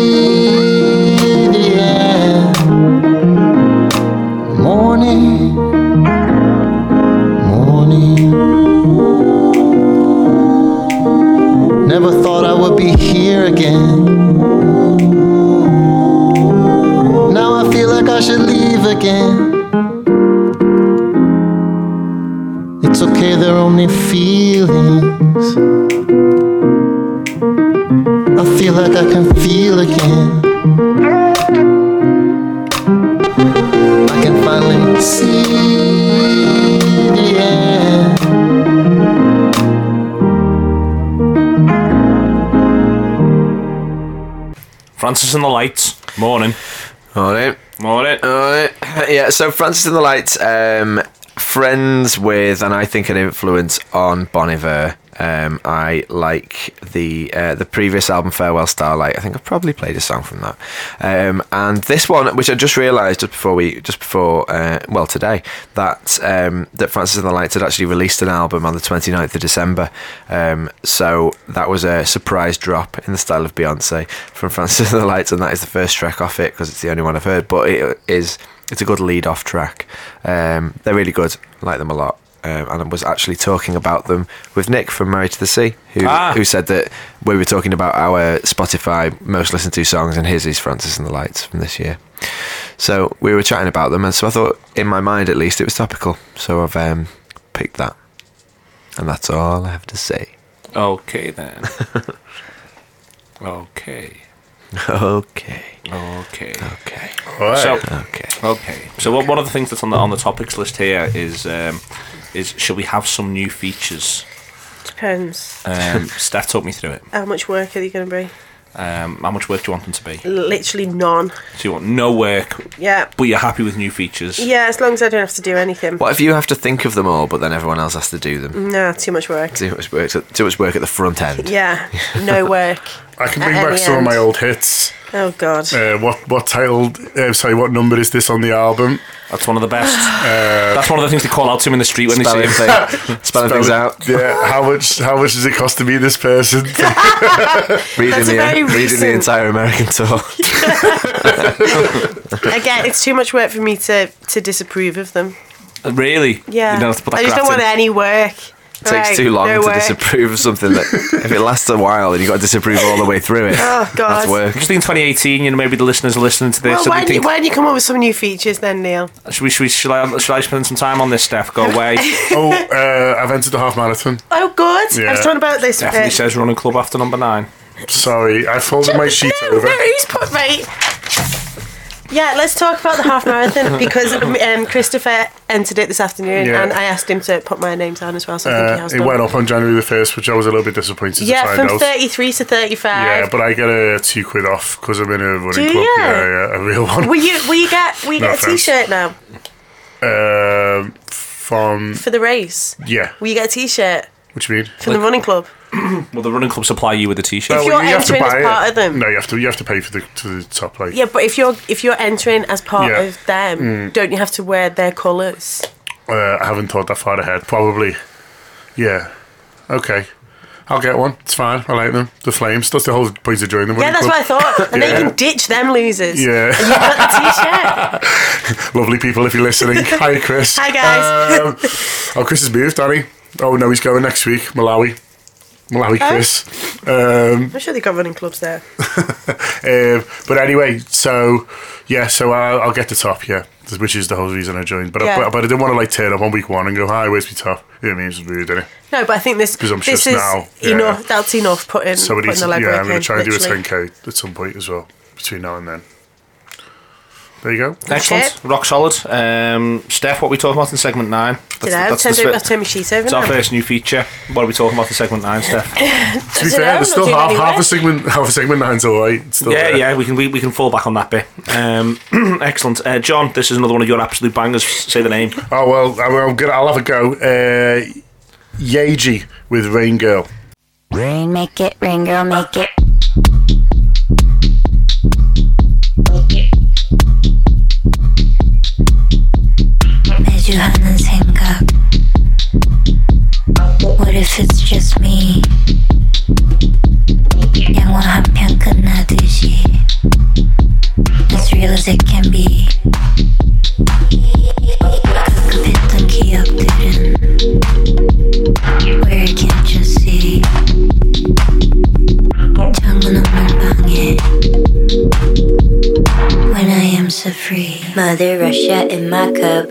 be here again. Now I feel like I should leave again. It's okay, they're only feelings. I feel like I can feel again. I can finally see Francis and the Lights. Morning. All right. Morning. All right. Yeah, so Francis and the Lights, um, friends with, and I think an influence on Bon Iver. Um, I like the uh, the previous album, Farewell, Starlite. I think I've probably played a song from that. Um, and this one, which I just realised just before we, just before, uh, well, today, that um, that Francis and the Lights had actually released an album on the 29th of December. Um, so that was a surprise drop in the style of Beyonce from Francis and the Lights, and that is the first track off it because it's the only one I've heard. But it is it's a good lead off track. Um, they're really good. I like them a lot. Um, and I was actually talking about them with Nick from Married to the Sea, who Ah. who said that we were talking about our Spotify most listened to songs, and his is Francis and the Lights from this year. So we were chatting about them, and so I thought, in my mind at least, it was topical. So I've um, picked that, and that's all I have to say. Okay then. okay. okay. Okay. Okay. Alright. So Okay. okay. So one one of the things that's on the on the topics list here is um, is should we have some new features? Depends. Um, Steph took me through it. How much work are you going to be? Um, how much work do you want them to be? Literally none. So you want no work, Yeah. but you're happy with new features. Yeah, as long as I don't have to do anything. What if you have to think of them all, but then everyone else has to do them? Nah, too much work. Too much work. Too much work at the front end. Yeah, no work. I can bring back any some of my old hits. Oh God. Uh, what what title? Uh, sorry, what number is this on the album? That's one of the best. That's one of the things they call out to him in the street when Spelling, they see him. thing, spelling things out. Yeah. How much? How much does it cost to be this person? Reading That's the, very reading the entire American tour. Again, it's too much work for me to to disapprove of them. Really? Yeah. You don't have to put that I just don't graft want any work. It takes too long no to work. disapprove of something that if it lasts a while and you've got to disapprove all the way through it. Oh God. That's work. I'm just thinking 2018, you know, maybe the listeners are listening to this. Well, why they don't, you, why don't you come up with some new features then, Neil? should, we, should, we, should, I, should I spend some time on this, Steph? Go away. oh, uh, I've entered the half marathon. Oh, good. I was talking about this. Definitely uh, says running club after number nine. Sorry, I folded my sheet no, over. no, who's put right? Yeah, let's talk about the half marathon because um, Christopher entered it this afternoon, Yeah. and I asked him to put my name down as well. So I think he Uh, has it done. went up on January the first, which I was a little bit disappointed yeah, to find from out. 33 to 35. Yeah, but I get a two quid off because I'm in a running Do club. you? Yeah, yeah, a real one. Will you will you get will you No get a offense. t-shirt now Um, from for the race? yeah, Will you get a t-shirt what do you mean? from the running club? Will the running club supply you with a t-shirt? If you're entering as part it. of them. No, you have to. You have to pay for the to the top like. Yeah, but if you're if you're entering as part Yeah. of them, don't you have to wear their colours? Uh, I haven't thought that far ahead. Probably. Yeah. Okay. I'll get one. It's fine. I like them. The flames. That's the whole point of joining them. Yeah, that's club. what I thought. And then Yeah. you can ditch them losers. Yeah. And you've got the t-shirt. Lovely people, if you're listening. Hi, Chris. Hi, guys. Um, oh, Chris has moved, Danny. Oh no, he's going next week. Malawi. Malawi, Oh. Chris. Um, I'm sure they've got running clubs there. um, but anyway, so yeah, so I'll, I'll get the top, yeah, which is the whole reason I joined. But Yeah. I, but, I didn't want to like turn up on week one and go, "Hi, where's my top?" You know what I mean? It's rude, it? No, but I think this I'm this just is now, yeah. That's enough. Putting Somebody, putting the yeah, I'm going to try and do a 10k at some point as well between now and then. There you go. Excellent. Shit. Rock solid. Um, Steph, what are we talking about in segment nine? That's, Did I? that's, Turn the over, fir- I'll turn my sheet over it's our now. first new feature. What are we talking about in segment nine, Steph? To be fair, know, there's still half, half a segment. Half a segment nine's all right. Yeah, there. yeah, we can we, we can fall back on that bit. Um, excellent. Uh, John, this is another one of your absolute bangers. Say the name. Oh well, I'm, I'm gonna. I'll have a go. Uh, Yaeji with Rain Girl. Rain, make it, rain girl, make it. Mother Russia in my cup,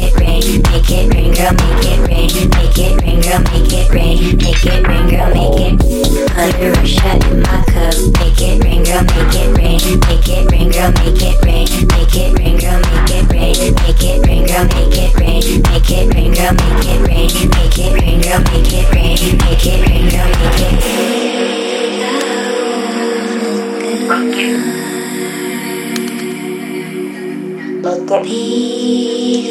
Make it rain, girl, make it rain. Make it rain, girl, make it rain. Make it rain, girl, make it. Under a shot in my cup. Make it rain, girl, make it rain. Make it rain, girl, make it rain. Make it rain, girl, make it rain. Make it rain, girl, make it rain. Make it rain, girl, make it rain. Make it rain, girl, make it rain. Make it rain, girl, make it Look at me.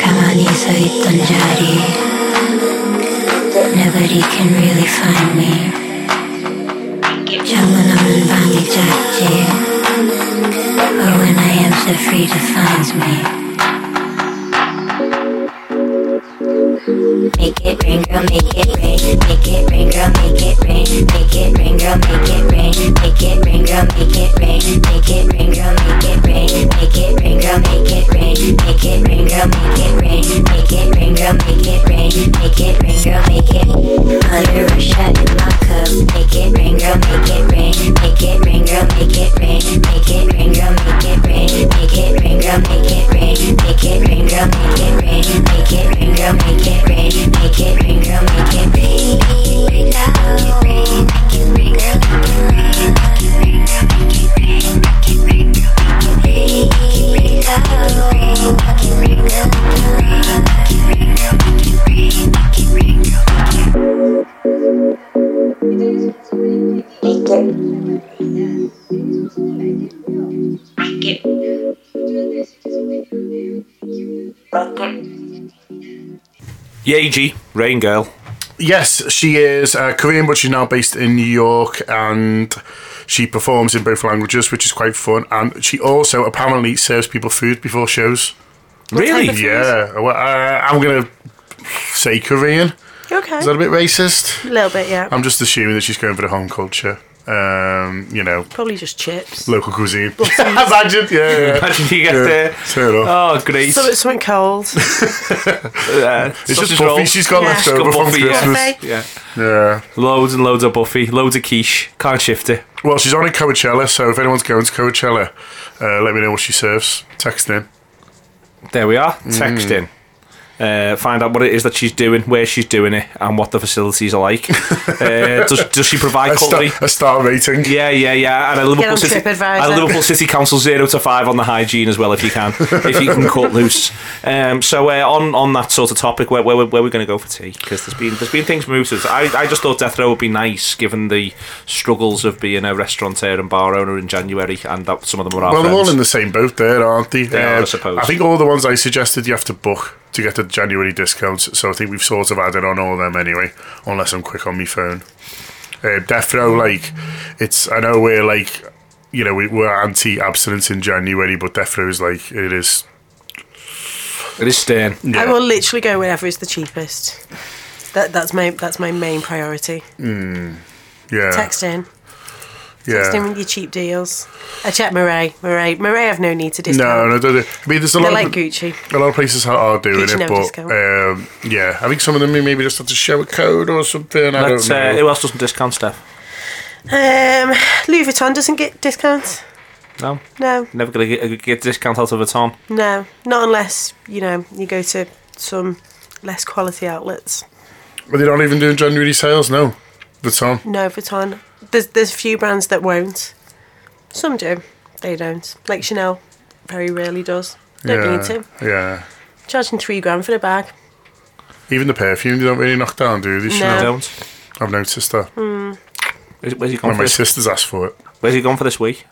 Kamani Nobody can really find me. Or when oh, I am so free defines me. Make it rain, girl, make it rain. Make it rain, girl, make it rain. Make it rain, girl, make it rain. Make it rain, girl, make it rain. Make it rain, girl, make it rain. Make it rain, girl, make it rain. Make it rain, girl, make it rain. Make it rain, girl, make it rain. Make it rain, girl, make it. Under a shot in my cup. Make it rain, girl, make it rain. Make it rain, girl, make it rain. Make it rain, girl, make it rain. Make it rain, girl, make it rain. Make it rain, girl, make it rain. Make it rain, girl, make it rain. Make it rain, girl, make it rain. Yaeji, Rain Girl. Yes, she is uh, Korean, but she's now based in New York, and she performs in both languages, which is quite fun. And she also apparently serves people food before shows. Really? type of food? Yeah, well, uh, I'm gonna say Korean. Okay. Is that a bit racist? A little bit, yeah. I'm just assuming that she's going for the home culture. Um, you know, Probably just chips. local cuisine. Imagine, yeah, yeah. Imagine you get Yeah, there. fair enough. Oh, great. So it's something cold. Uh, it's just Buffy rolls. she's got Yeah. left She's over got from Buffy. Christmas. Buffet. Yeah. Yeah. Loads and loads of Buffy, loads of quiche. Can't shift it. Well, she's on in Coachella, so if anyone's going to Coachella, uh, let me know what she serves. Text in. There we are. Text in. Uh, find out what it is that she's doing, where she's doing it, and what the facilities are like. uh, does, does she provide A star, a star rating. Yeah, yeah, yeah. And a Liverpool City, TripAdvisor. a Liverpool City Council zero to five on the hygiene as well, if you can, if you can cut loose. Um, so uh, on on that sort of topic, where where, where we're going to go for tea? Because there's been there's been things moved. I I just thought Death Row would be nice, given the struggles of being a restaurateur and bar owner in January, and that some of them are our Well, they're all in the same boat there, aren't they? They are, I suppose. I think all the ones I suggested you have to book to get the January discounts, so I think we've sort of added on all of them anyway, unless I'm quick on my phone. Uh, Death Row, like, it's, I know we're like, you know, we, we're anti abstinence in January, but Death Row is like, it is. it is staying. I will literally go wherever is the cheapest. That that's my that's my main priority. Yeah. Text in. Text in Yeah. with your cheap deals. I check Murray. Murray. Murray have no need to discount. No, no, no, they- I mean, there's a They're lot like of Gucci. a lot of places are, are doing Gucci it, never but um, yeah, I think some of them maybe just have to show a code or something. I Let's, don't uh, know. who else doesn't discount stuff? Um, Louis Vuitton doesn't get discounts. No, No, never gonna get, get a discount out of a ton. no, not unless you know you go to some less quality outlets. but they're not even doing January sales. No, the Tom. No Vuitton. There's there's a few brands that won't. Some do. They don't. Like Chanel, very rarely does. Don't yeah, need to. Yeah. Charging three grand for the bag. Even the perfume, they don't really knock down, do they? No. Chanel? Don't. I've noticed that. Where's, where's he gone When for my this? sisters asked for it. Where's he gone for this week?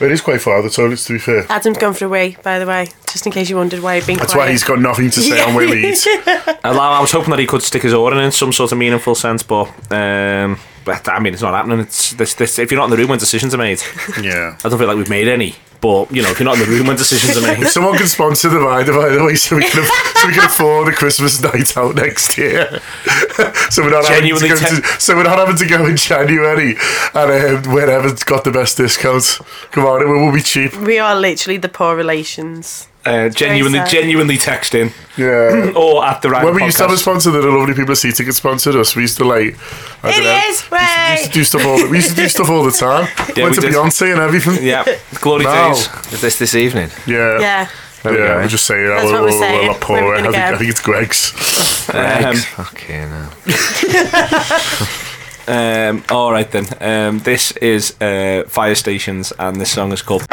It is quite far, the toilets, to be fair. Adam's gone for a wee, by the way, just in case you wondered why he'd been That's quiet. why he's got nothing to say on where we eat. I I was hoping that he could stick his order in some sort of meaningful sense, but um, but I mean, it's not happening. It's this, this. If you're not in the room when decisions are made, Yeah. I don't feel like we've made any. But you know, if you're not in the room when decisions are made, If someone can sponsor the rider, by the way, so we can, so we can afford a Christmas night out next year. so we're not Genuinely having to go te- to, so we're not having to go in January and um, wherever's got the best discounts. Come on, it will be cheap. We are literally the poor relations. Uh, genuinely, genuinely text in Yeah. or at the right. When we used to have a sponsor that the lovely people at Sea Ticket sponsored us, we used to like. I don't know, Idiots, we used to do stuff all. The, We used to do stuff all the time. Yeah, Went we to did. Beyonce and everything. Yeah, glory Wow. days. Is this this evening? Yeah. Yeah. There yeah, we're eh? just saying. That's we're, what we're we're, saying. We're a lot Where poorer. we're I gonna think. I think it's Greggs. Eggs. Okay, now. Um, all right then. Um, this is uh, Firestations, and this song is called.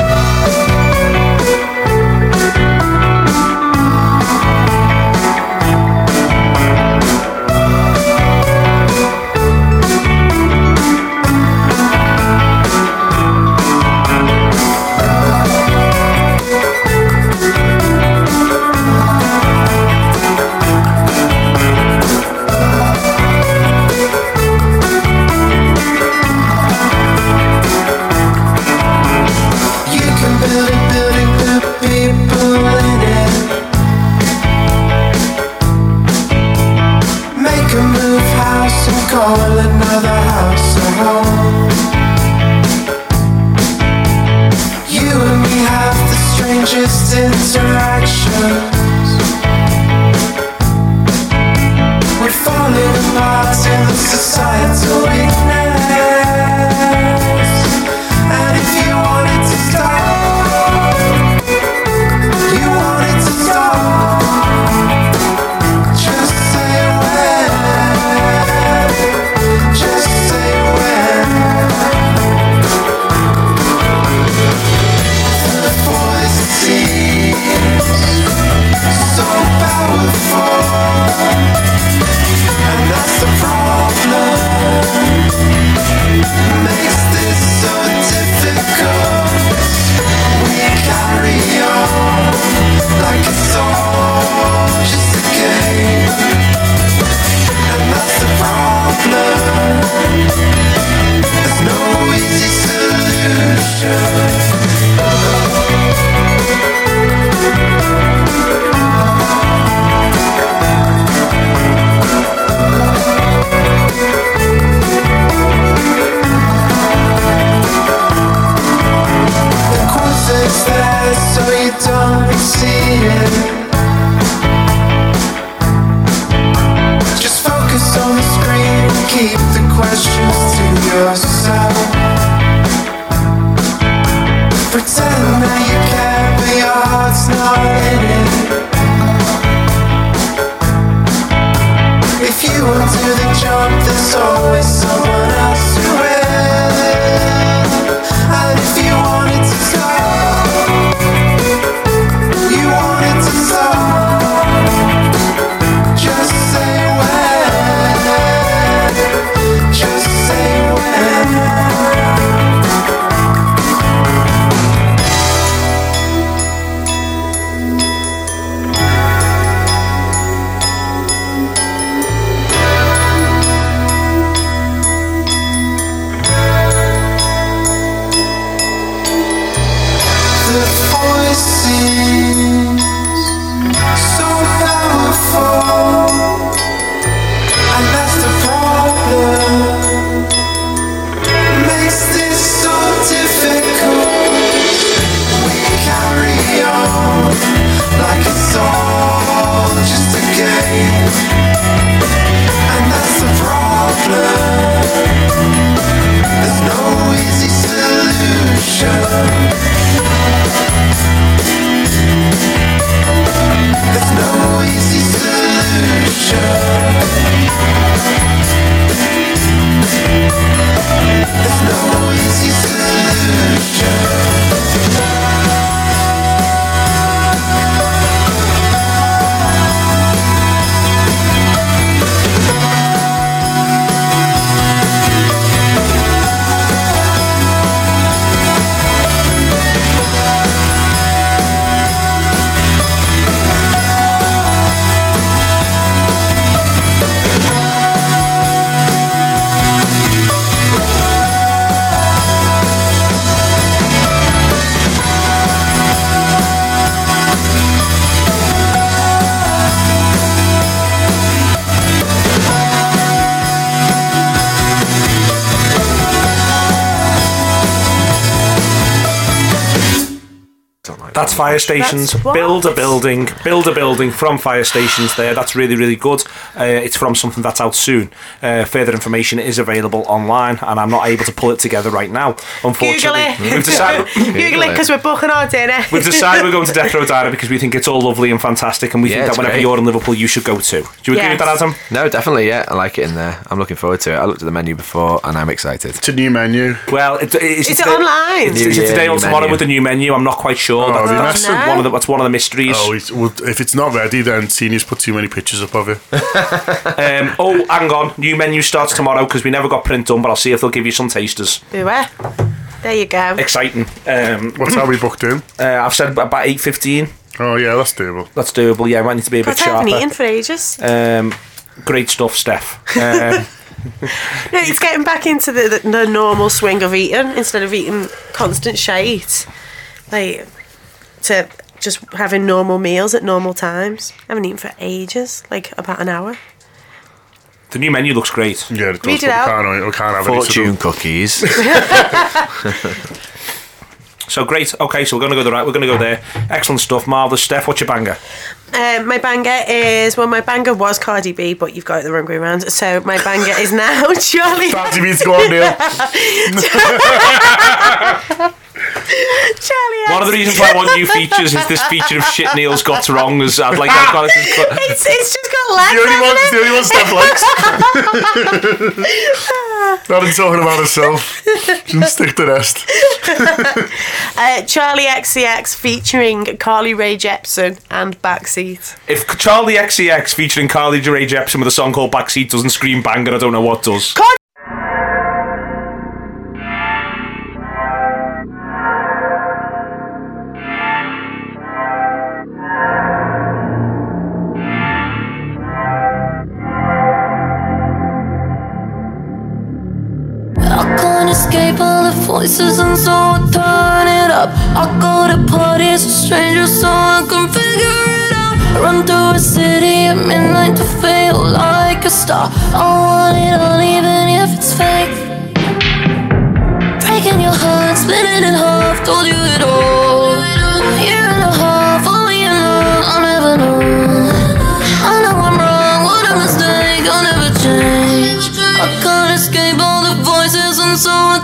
Fire stations. That's what? build a building. Build a building from Firestations. There. That's really really good. Uh, it's from something that's out soon. Uh, further information is available online, and I'm not able to pull it together right now. Unfortunately, Google Unfortunately, it. we've decided. Google it because we're booking our dinner. We've decided we're going to Death Row Diner because we think it's all lovely and fantastic, and we Yeah, think that whenever great. you're in Liverpool, you should go too. Do you agree with that, Adam? No, definitely, yeah. I like it in there. I'm looking forward to it. I looked at the menu before and I'm excited. It's a new menu. Well, it, it's, Is it online? It's, is it today or tomorrow menu. with the new menu? I'm not quite sure. Oh, that's, have you that's messed it? one of the that's one of the mysteries. Oh, it's, well, if it's not ready, then Senior's put too many pictures up of it. Um, oh, hang on. New menu starts tomorrow because we never got print done, but I'll see if they'll give you some tasters. Beware. There you go. Exciting. Um, What's how we booked in? uh, I've said about 8.15. Oh, yeah, that's doable. That's doable. Yeah, I might need to be a bit But I haven't eaten for ages. Um, great stuff, Steph. Um, No, it's getting back into the, the, the normal swing of eating instead of eating constant shite. Like, to just having normal meals at normal times. I haven't eaten for ages, like about an hour. the new menu looks great. Yeah, it does, Read but it we out. can't, we can't have any Fortune sort cookies. So great. Okay, so we're going to go the right. We're going to go there. Excellent stuff. Marvelous. Steph, what's your banger? Um, my banger is well, my banger was Cardi B, but you've got it the wrong way around. So my banger is now Charli. Fancy me to go on, Neil. Charli. One of the reasons why I want new features is this feature of shit Neil's got wrong. As I'd like, I've got it. It's, it's just got legs. The only one, hasn't the only one stuff likes. Not in talking about herself. Just stick to the rest. Uh, Charli XCX featuring Carly Rae Jepsen and Backseat. If Charli XCX featuring Carly Rae Jepsen with a song called Backseat doesn't scream banger, I don't know what does. I can't escape all the voices and so I turn it up. I go to parties with strangers so I can figure it out. Run through a city at midnight to feel like a star. I want it all even if it's fake. Breaking your heart, split it in half, told you it all. Year and a half, only in love, I'll never know. I know I'm wrong, what a mistake, I'll never change. I can't escape all the voices, and so I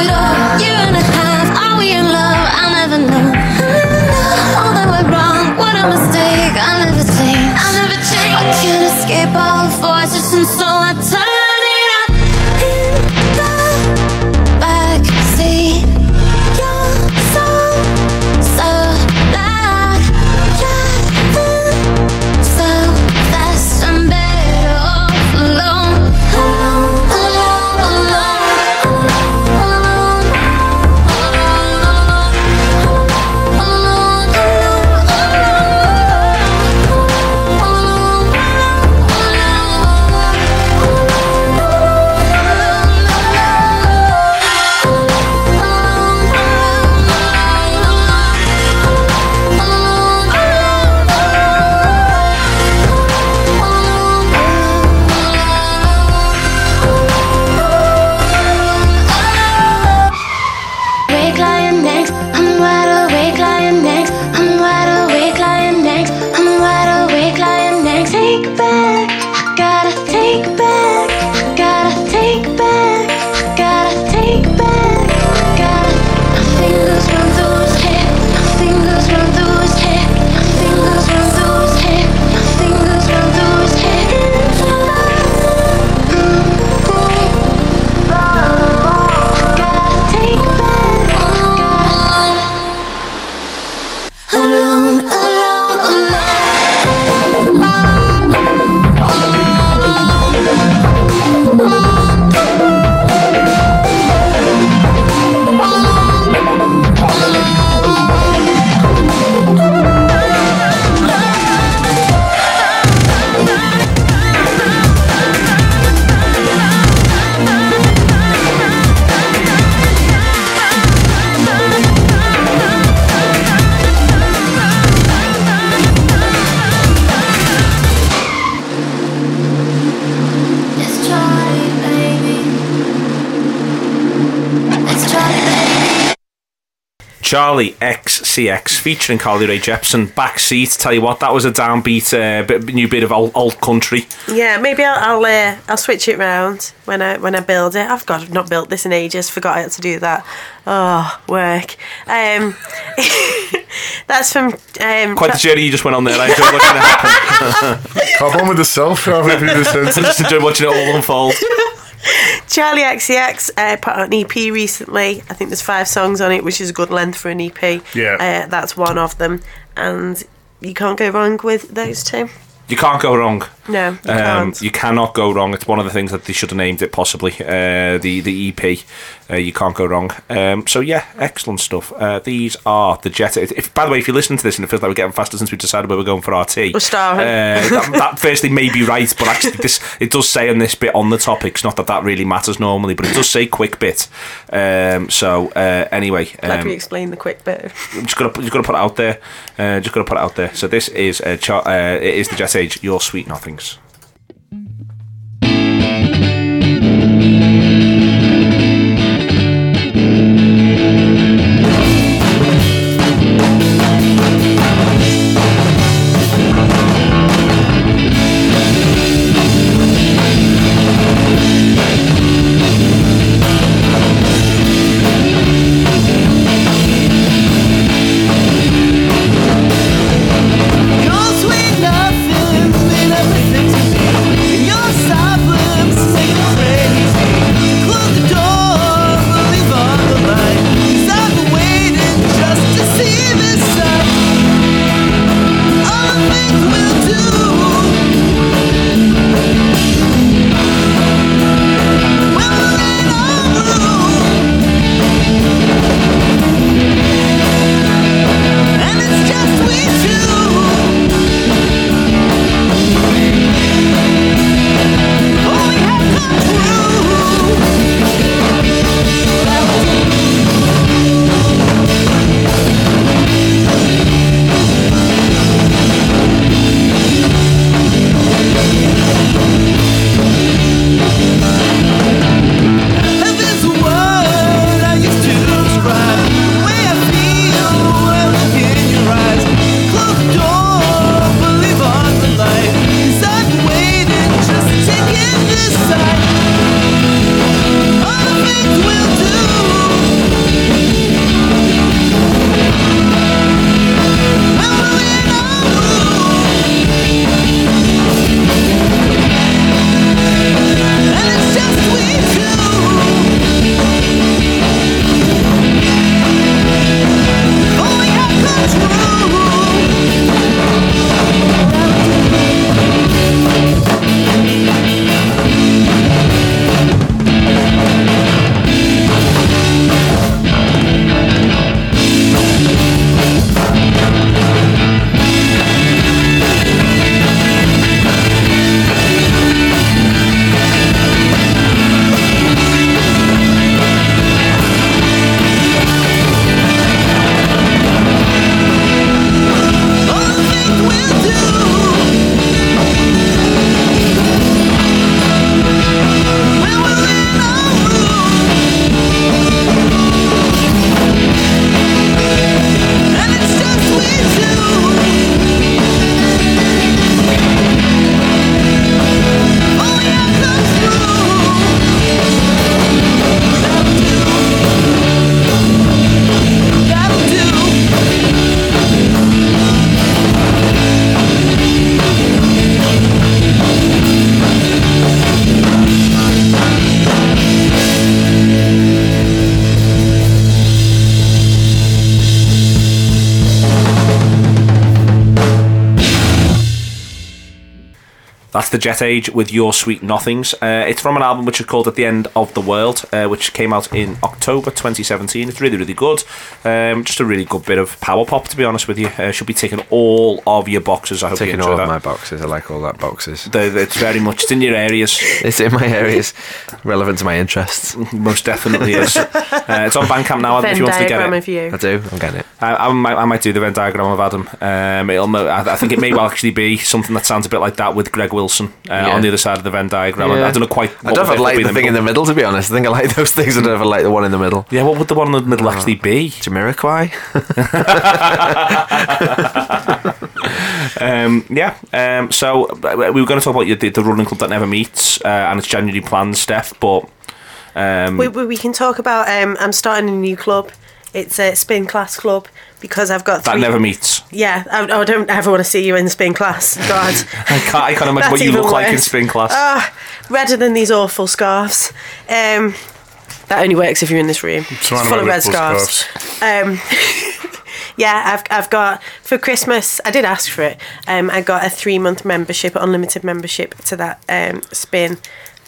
Year and a half, are we in love? I'll never know. All that went wrong, what a mistake. I'll never change, I'll never change. I can't escape all Charli XCX featuring Carly Rae Jepsen. Backseat. Tell you what, that was a downbeat uh, bit, new bit of old, old country. Yeah, maybe I'll I'll, uh, I'll switch it round when I when I build it. I've got I've not built this in ages. Forgot how to do that. Oh, work. Um, that's from um, Quite the journey you just went on there. I enjoyed watching it happen. Come on with the self, Harvey Peterson. I just enjoyed watching it all unfold. Charli XCX uh, put out an EP recently. I think there's five songs on it, which is a good length for an EP. Yeah. Uh, that's one of them. And you can't go wrong with those two. You can't go wrong. No, you Um, you cannot go wrong. It's one of the things that they should have named it possibly. Uh, the the EP. Uh, you can't go wrong. Um, so yeah, excellent stuff. Uh, these are the Jet. If by the way, if you're listening to this and it feels like we're getting faster since we decided where we're going for RT, We're starving. Uh, that, that firstly may be right, but actually this it does say on this bit on the topics. Not that that really matters normally, but it does say quick bit. Um, so uh, anyway, um, we explained the quick bit. I'm just gonna just gonna put it out there. Uh, just gonna put it out there. So this is uh, char- uh, it is the Jet Age. Your sweet nothings. Your the Jet Age with Your Sweet Nothings. Uh, it's from an album which is called At the End of the World, uh, which came out in October 2017. It's really, really good. Um, just a really good bit of power pop, to be honest with you. Uh, should be taking all of your boxes. I hope you Taking enjoy all that. of my boxes. I like all that boxes. The- the- it's very much it's in your areas. It's in my areas, relevant to my interests. Most definitely is. Uh, it's on Bandcamp now. Adam, if you want to get it. of you. I do. I'm getting it. I, I, might, I might do the Venn diagram of Adam. Um, it'll, I, I think it may well actually be something that sounds a bit like that with Greg Wilson uh, Yeah. on the other side of the Venn diagram. I don't know quite. I don't know if I'd like the thing in the middle, to be honest. I think I like those things. I don't know if I like the one in the middle. Yeah, what would the one in the middle Oh. actually be? Jamiroquai? Um, yeah. Um, so uh, we were going to talk about your, the, the running club that never meets uh, and its January plans, Steph. But um, We, we, we can talk about. Um, I'm starting a new club. It's a spin class club because I've got that three. never meets. Yeah, I, I don't ever want to see you in spin class. God, I can't. I can't imagine That's what you even look like in worse. spin class. Ah, redder than these awful scarves. Um, that only works if you're in this room. It's full of red Liverpool scarves. Um, yeah, I've I've got for Christmas. I did ask for it. Um, I got a three month membership, unlimited membership to that um, spin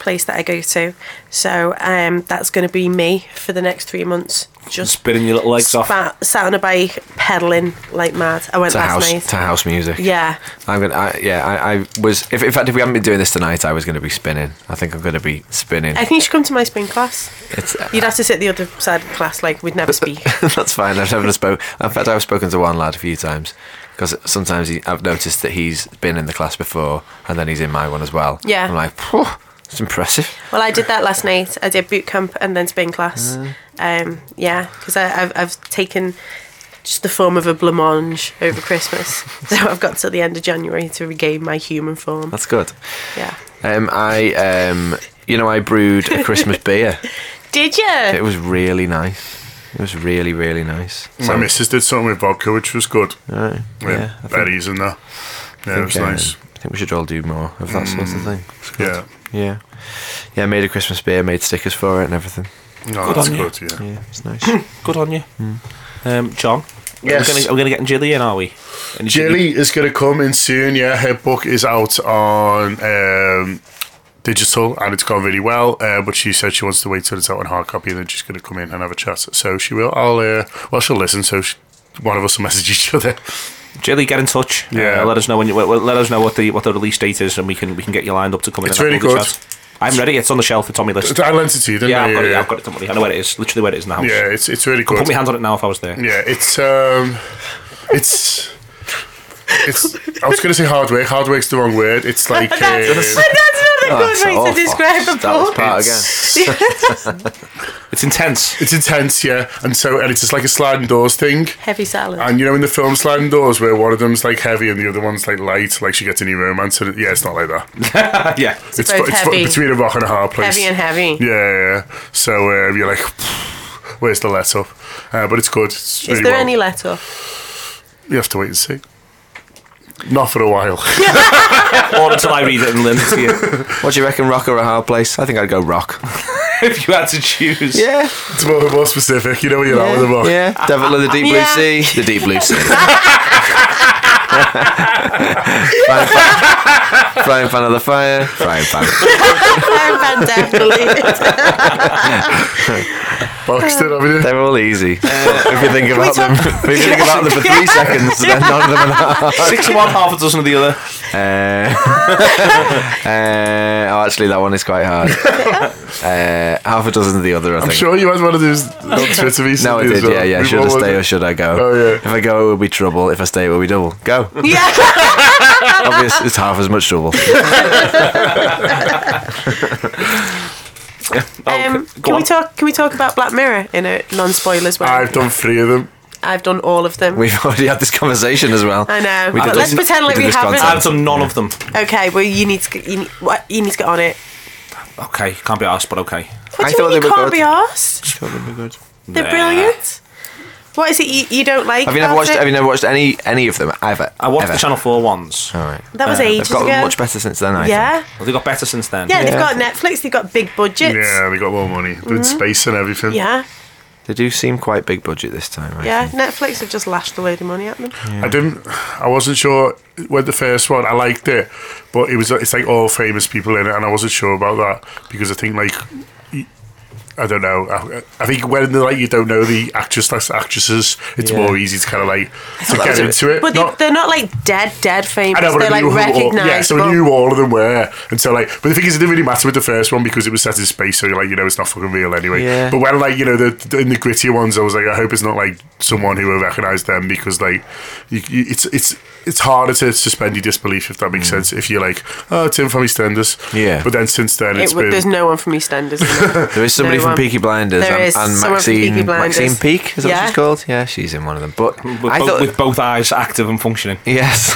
place that I go to. So um, that's going to be me for the next three months. Just Spinning your little legs off. sat on a bike, pedaling like mad. I went To last house, night. to house music. Yeah. I'm gonna. I, yeah, I, I was. If, in fact, if we hadn't been doing this tonight, I was going to be spinning. I think I'm going to be spinning. I think you should come to my spin class. It's, You'd have to sit the other side of the class, like we'd never speak. That's fine. I've never spoke. In fact, I've spoken to one lad a few times because sometimes he, I've noticed that he's been in the class before and then he's in my one as well. Yeah. I'm like, "Phew, it's impressive. Well, I did that last night. I did boot camp and then spin class. Mm. Um, yeah, because I've I've taken just the form of a blancmange over Christmas, so I've got till the end of January to regain my human form. That's good. Yeah. Um, I, um, you know, I brewed a Christmas beer. Did you? It was really nice. It was really, really nice. My missus did something with vodka, which was good. Right. Yeah, Yeah, I think- berries and that. Yeah, it was um, nice. I think we should all do more of that sort of Mm, thing. Yeah. Yeah. Yeah, I made a Christmas beer, made stickers for it and everything. No, Good that's on you. yeah. Yeah, it's nice. Good on you, um, John. Yes. Are we gonna- are going to get Jilly in? Are we? Any Jilly is going to come in soon, yeah. Her book is out on um, digital and it's gone really well, uh, but she said she wants to wait till it's out on hard copy and then she's going to come in and have a chat. So she will. I'll, uh, well, she'll listen, so she, one of us will message each other. Jilly, get in touch. Yeah. Uh, let us know when you well, let us know what the what the release date is, and we can we can get you lined up to come in. It's and really good. chat. I'm ready. It's on the shelf. It's on my list. I lent it to you, didn't yeah, I? I've got it. Yeah, I've got it. Don't. I know where it is. Literally where it is in the house. Yeah, it's it's really I could good. put my hands on it now if I was there. Yeah, it's um, it's it's. I was going to say hard work. Hard work's the wrong word. It's like uh, That's not a Oh, good that's way awful. to describe a That was book. part again. It's intense. it's intense, yeah. And so and it's just like a sliding doors thing. Heavy salad. And you know in the film Sliding Doors where one of them's like heavy and the other one's like light, like she gets any romance. And yeah, it's not like that. yeah, It's, both fu- it's fu- heavy. between a rock and a hard place. heavy and heavy. Yeah, yeah, yeah. So uh, you're like, where's the let up? Uh, but it's good. It's Is really there well. any let up? You have to wait and see. Not for a while. or until I read it and lend it to you. What do you reckon, rock or a hard place? I think I'd go rock. if you had to choose. Yeah. it's more, more specific. You know when you're out with a rock. Yeah, Devil of the Deep Blue Yeah. Sea. The Deep Blue Sea. frying, pan, frying pan of the fire. Frying pan. Frying pan, definitely. Boxed it, haven't? They're all easy. if you think about them, talk- if you think about them for three seconds, then none of them are hard. Six of one, half a dozen of the other. Uh, uh, oh, actually, that one is quite hard. Uh, half a dozen of the other, I I'm think. sure you had one of those on Twitter recently. No, I did. well. Yeah, yeah. Should I stay or should I go? Oh, yeah. If I go, it will be trouble. If I stay, it will be double. Go. yeah. Obvious, it's half as much trouble. Um, go can we on. talk? Can we talk about Black Mirror in a non-spoilers way? I've done three of them. I've done all of them. We've already had this conversation as well. I know. We did Uh, Let's this- pretend like did we this haven't. content. I've done none of them. Okay, well you need to get, you need, what, you need to get on it. Okay, can't be asked, but okay. What I do you thought mean they you were can't good. be asked? Thought they'd be good. They're Nah. brilliant. What is it you, you don't like? Have you never about watched? it? Have you never watched any any of them ever? I watched ever? the Channel 4 ones. All right. That was Uh, ages They've got ago. much better since then. I yeah, think. Well, they got better since then. yeah. They've got Netflix. They've got big budgets. Yeah, they got more money. Doing space and everything. Mm-hmm. Yeah, They do seem quite big budget this time. I yeah. think. Netflix have just lashed a load of money at them. I didn't. I wasn't sure with the first one. I liked it, but it was. It's like all famous people in it, and I wasn't sure about that because I think like. I don't know. I, I think when like you don't know the actress slash actresses, it's Yeah. more easy to kind of like to get into it. But Not- they, they're not like dead, dead famous. Know, they're like knew who all, recognised. yeah, so I knew all of them were, and so like, but the thing is, it didn't really matter with the first one because it was set in space, so you're like, you know, it's not fucking real anyway. Yeah. But when like you know the, the in the grittier ones, I was like, I hope it's not like someone who will recognise them because like, you, you, it's it's it's harder to suspend your disbelief if that makes sense. If you're like, oh, Tim from EastEnders, Yeah. But then since then, It, it's w- been there's no one from EastEnders. there? There is somebody No from one. Peaky Blinders There and, is and someone from Maxine Peaky Blinders. Maxine Peake. Is that what Yeah. she's called? Yeah, she's in one of them. But With, I bo- thought with both eyes active and functioning. Yes.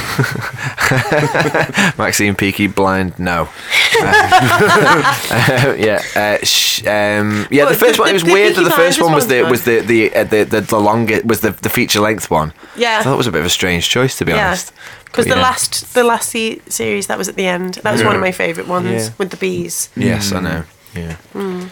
Maxine Peaky blind. No. Uh, yeah. Uh, sh- um, yeah. Well, the first the- one. It was the weird that the first one was the was the the uh, the, the the longest was the the feature length one. Yeah. I thought it was a bit of a strange choice to be Yeah. honest. Because oh, the yeah. last the last se- series that was at the end, that was Yeah. one of my favourite ones Yeah. with the bees. Yes, I mm. know. Yeah. Mm.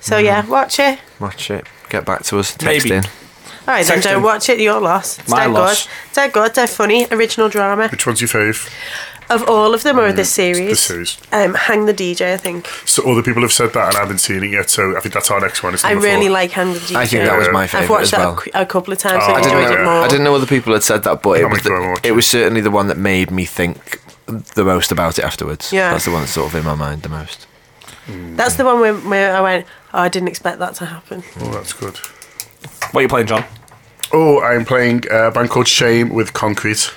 So yeah, mm. watch it. Watch it. Get back to us. Text Maybe. in. All right, then don't him. watch it. Your loss. It's My dead loss. good. It's dead good. Dead funny. Original drama Which one's your fave? Of all of them or this series. This series. Um, Hang the DJ. I think So other people have said that, and I haven't seen it yet. So I think that's our next one. I number really four. like Hang the DJ. I think that was my favorite. I've watched as that a, a couple of times. Oh, so I I enjoyed didn't it know. more. I didn't know other people had said that, but it was, gonna go and the, it it. was certainly the one that made me think the most about it afterwards. Yeah. That's the one that's sort of in my mind the most. That's the one where, where I went. Oh, I didn't expect that to happen. Oh, that's good. What are you playing, John? Oh, I'm playing a band called Shame with Concrete.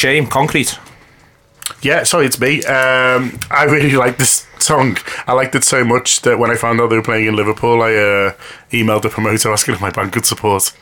Shame. Concrete. Yeah, sorry, it's me. Um, I really like this song. I liked it so much that when I found out they were playing in Liverpool, I uh, emailed the promoter asking if my band could support.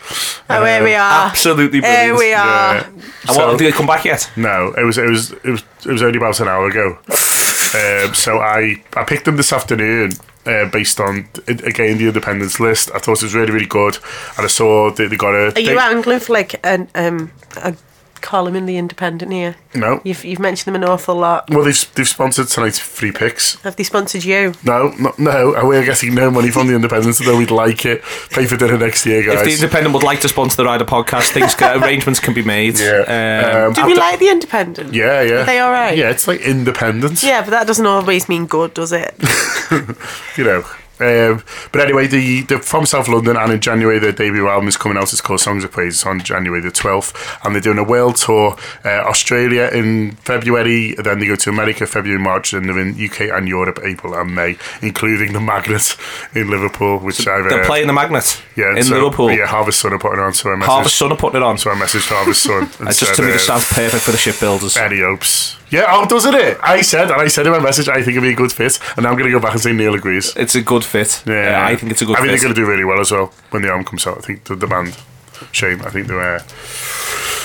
Oh, here we are. Absolutely Here brilliant. we are. Yeah. And what, did they come back yet? No, it was it was it was it was only about an hour ago. um, so I I picked them this afternoon. Uh, based on again the independence list, I thought it was really really good, and I saw that they got a. Are you they- angling for like an, um, a column in the Independent here? No. You've, you've mentioned them an awful lot. Well, they've they've sponsored tonight's free picks. Have they sponsored you? No, no, no. and We're getting no money from the independents, though we'd like it. Pay for dinner next year, guys. If the Independent would like to sponsor the Rider podcast, things can, arrangements can be made. Yeah. Um, Do you like the Independent? yeah, yeah. Are they all right? Yeah, it's like independence. Yeah, but that doesn't always mean good, does it? you know. Um, but anyway, the, the from South London, and in January their debut album is coming out. It's called Songs of Praise. It's on January the twelfth, and they're doing a world tour. Uh, Australia in February, then they go to America February, March, and they're in UK and Europe April and May, including the Magnet in Liverpool, which I've they're uh, playing the Magnet yeah in so- Liverpool. Yeah, Harvest Sun are putting it on. So I messaged, Harvest Sun are putting it on. So I messaged Harvest Sun. and just said, to me, this uh, sounds perfect for the shipbuilders. Any hopes? Yeah, oh, doesn't it? I said, and I said in my message, I think it'd be a good fit, and now I'm going to go back and say Neil agrees. It's a good fit. Yeah, I think it's a good I think fit. they're going to do really well as well when the album comes out. I think the, the band, shame. I think they're. Uh,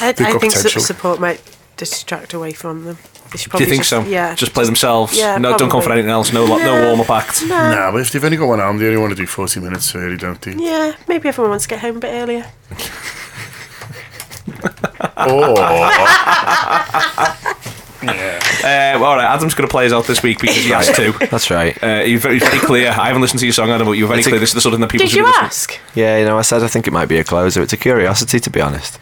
I, They've I think su- potential. support might distract away from them. They Do you think just, so? Yeah. Just play themselves. Yeah, no, don't come for anything else. No, lo- no No. warm up act. No. nah, but if they've only got one album, they only want to do 40 minutes early, don't they? Yeah, maybe everyone wants to get home a bit earlier. Uh, all right, Adam's going to play us out this week because he has to. That's right. Uh, you're very, very clear. I haven't listened to your song, Adam, but you're very It's a- clear. This is the sort of thing that people Did should you be listening- ask? Yeah, you know, I said I think it might be a closer. It's a curiosity, to be honest.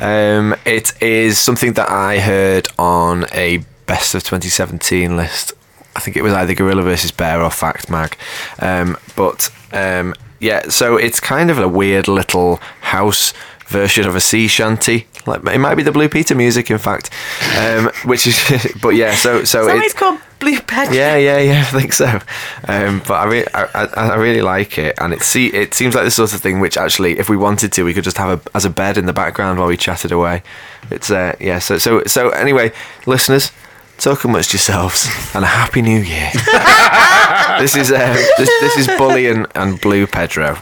Um, it is something that I heard on a best of 2017 list. I think it was either Gorilla versus Bear or Fact Mag. Um, but um, yeah, so it's kind of a weird little house version of a sea shanty. Like it might be the Blue Peter music, in fact. Um, which is, but yeah, so so it's called Blue Pen? yeah, yeah, yeah. I think so. Um, but I, re- I, I, I really like it, and it see it seems like the sort of thing which actually, if we wanted to, we could just have a, as a bed in the background while we chatted away. It's uh, yeah. So so so anyway, listeners. Talk amongst yourselves and a happy new year. this is uh, this, this is Bullion and, and Blue Pedro.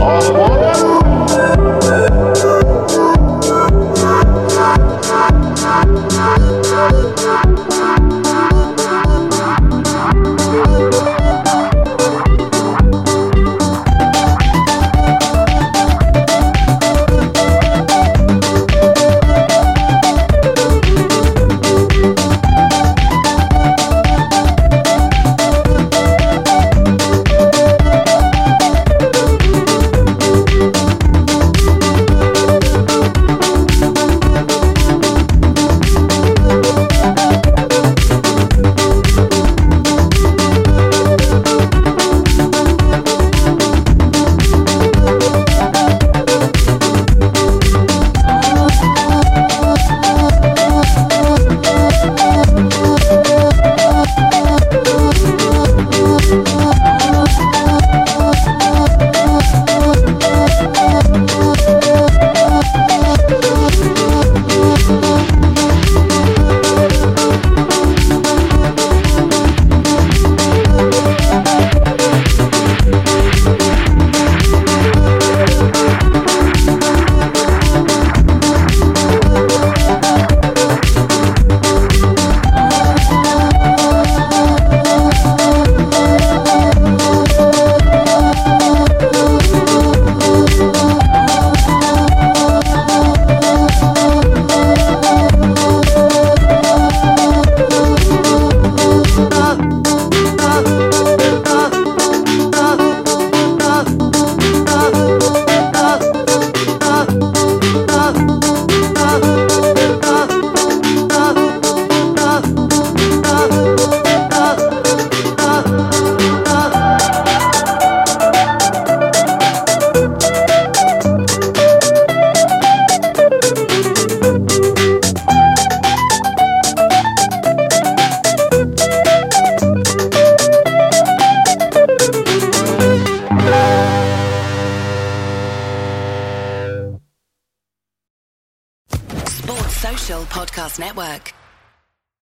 all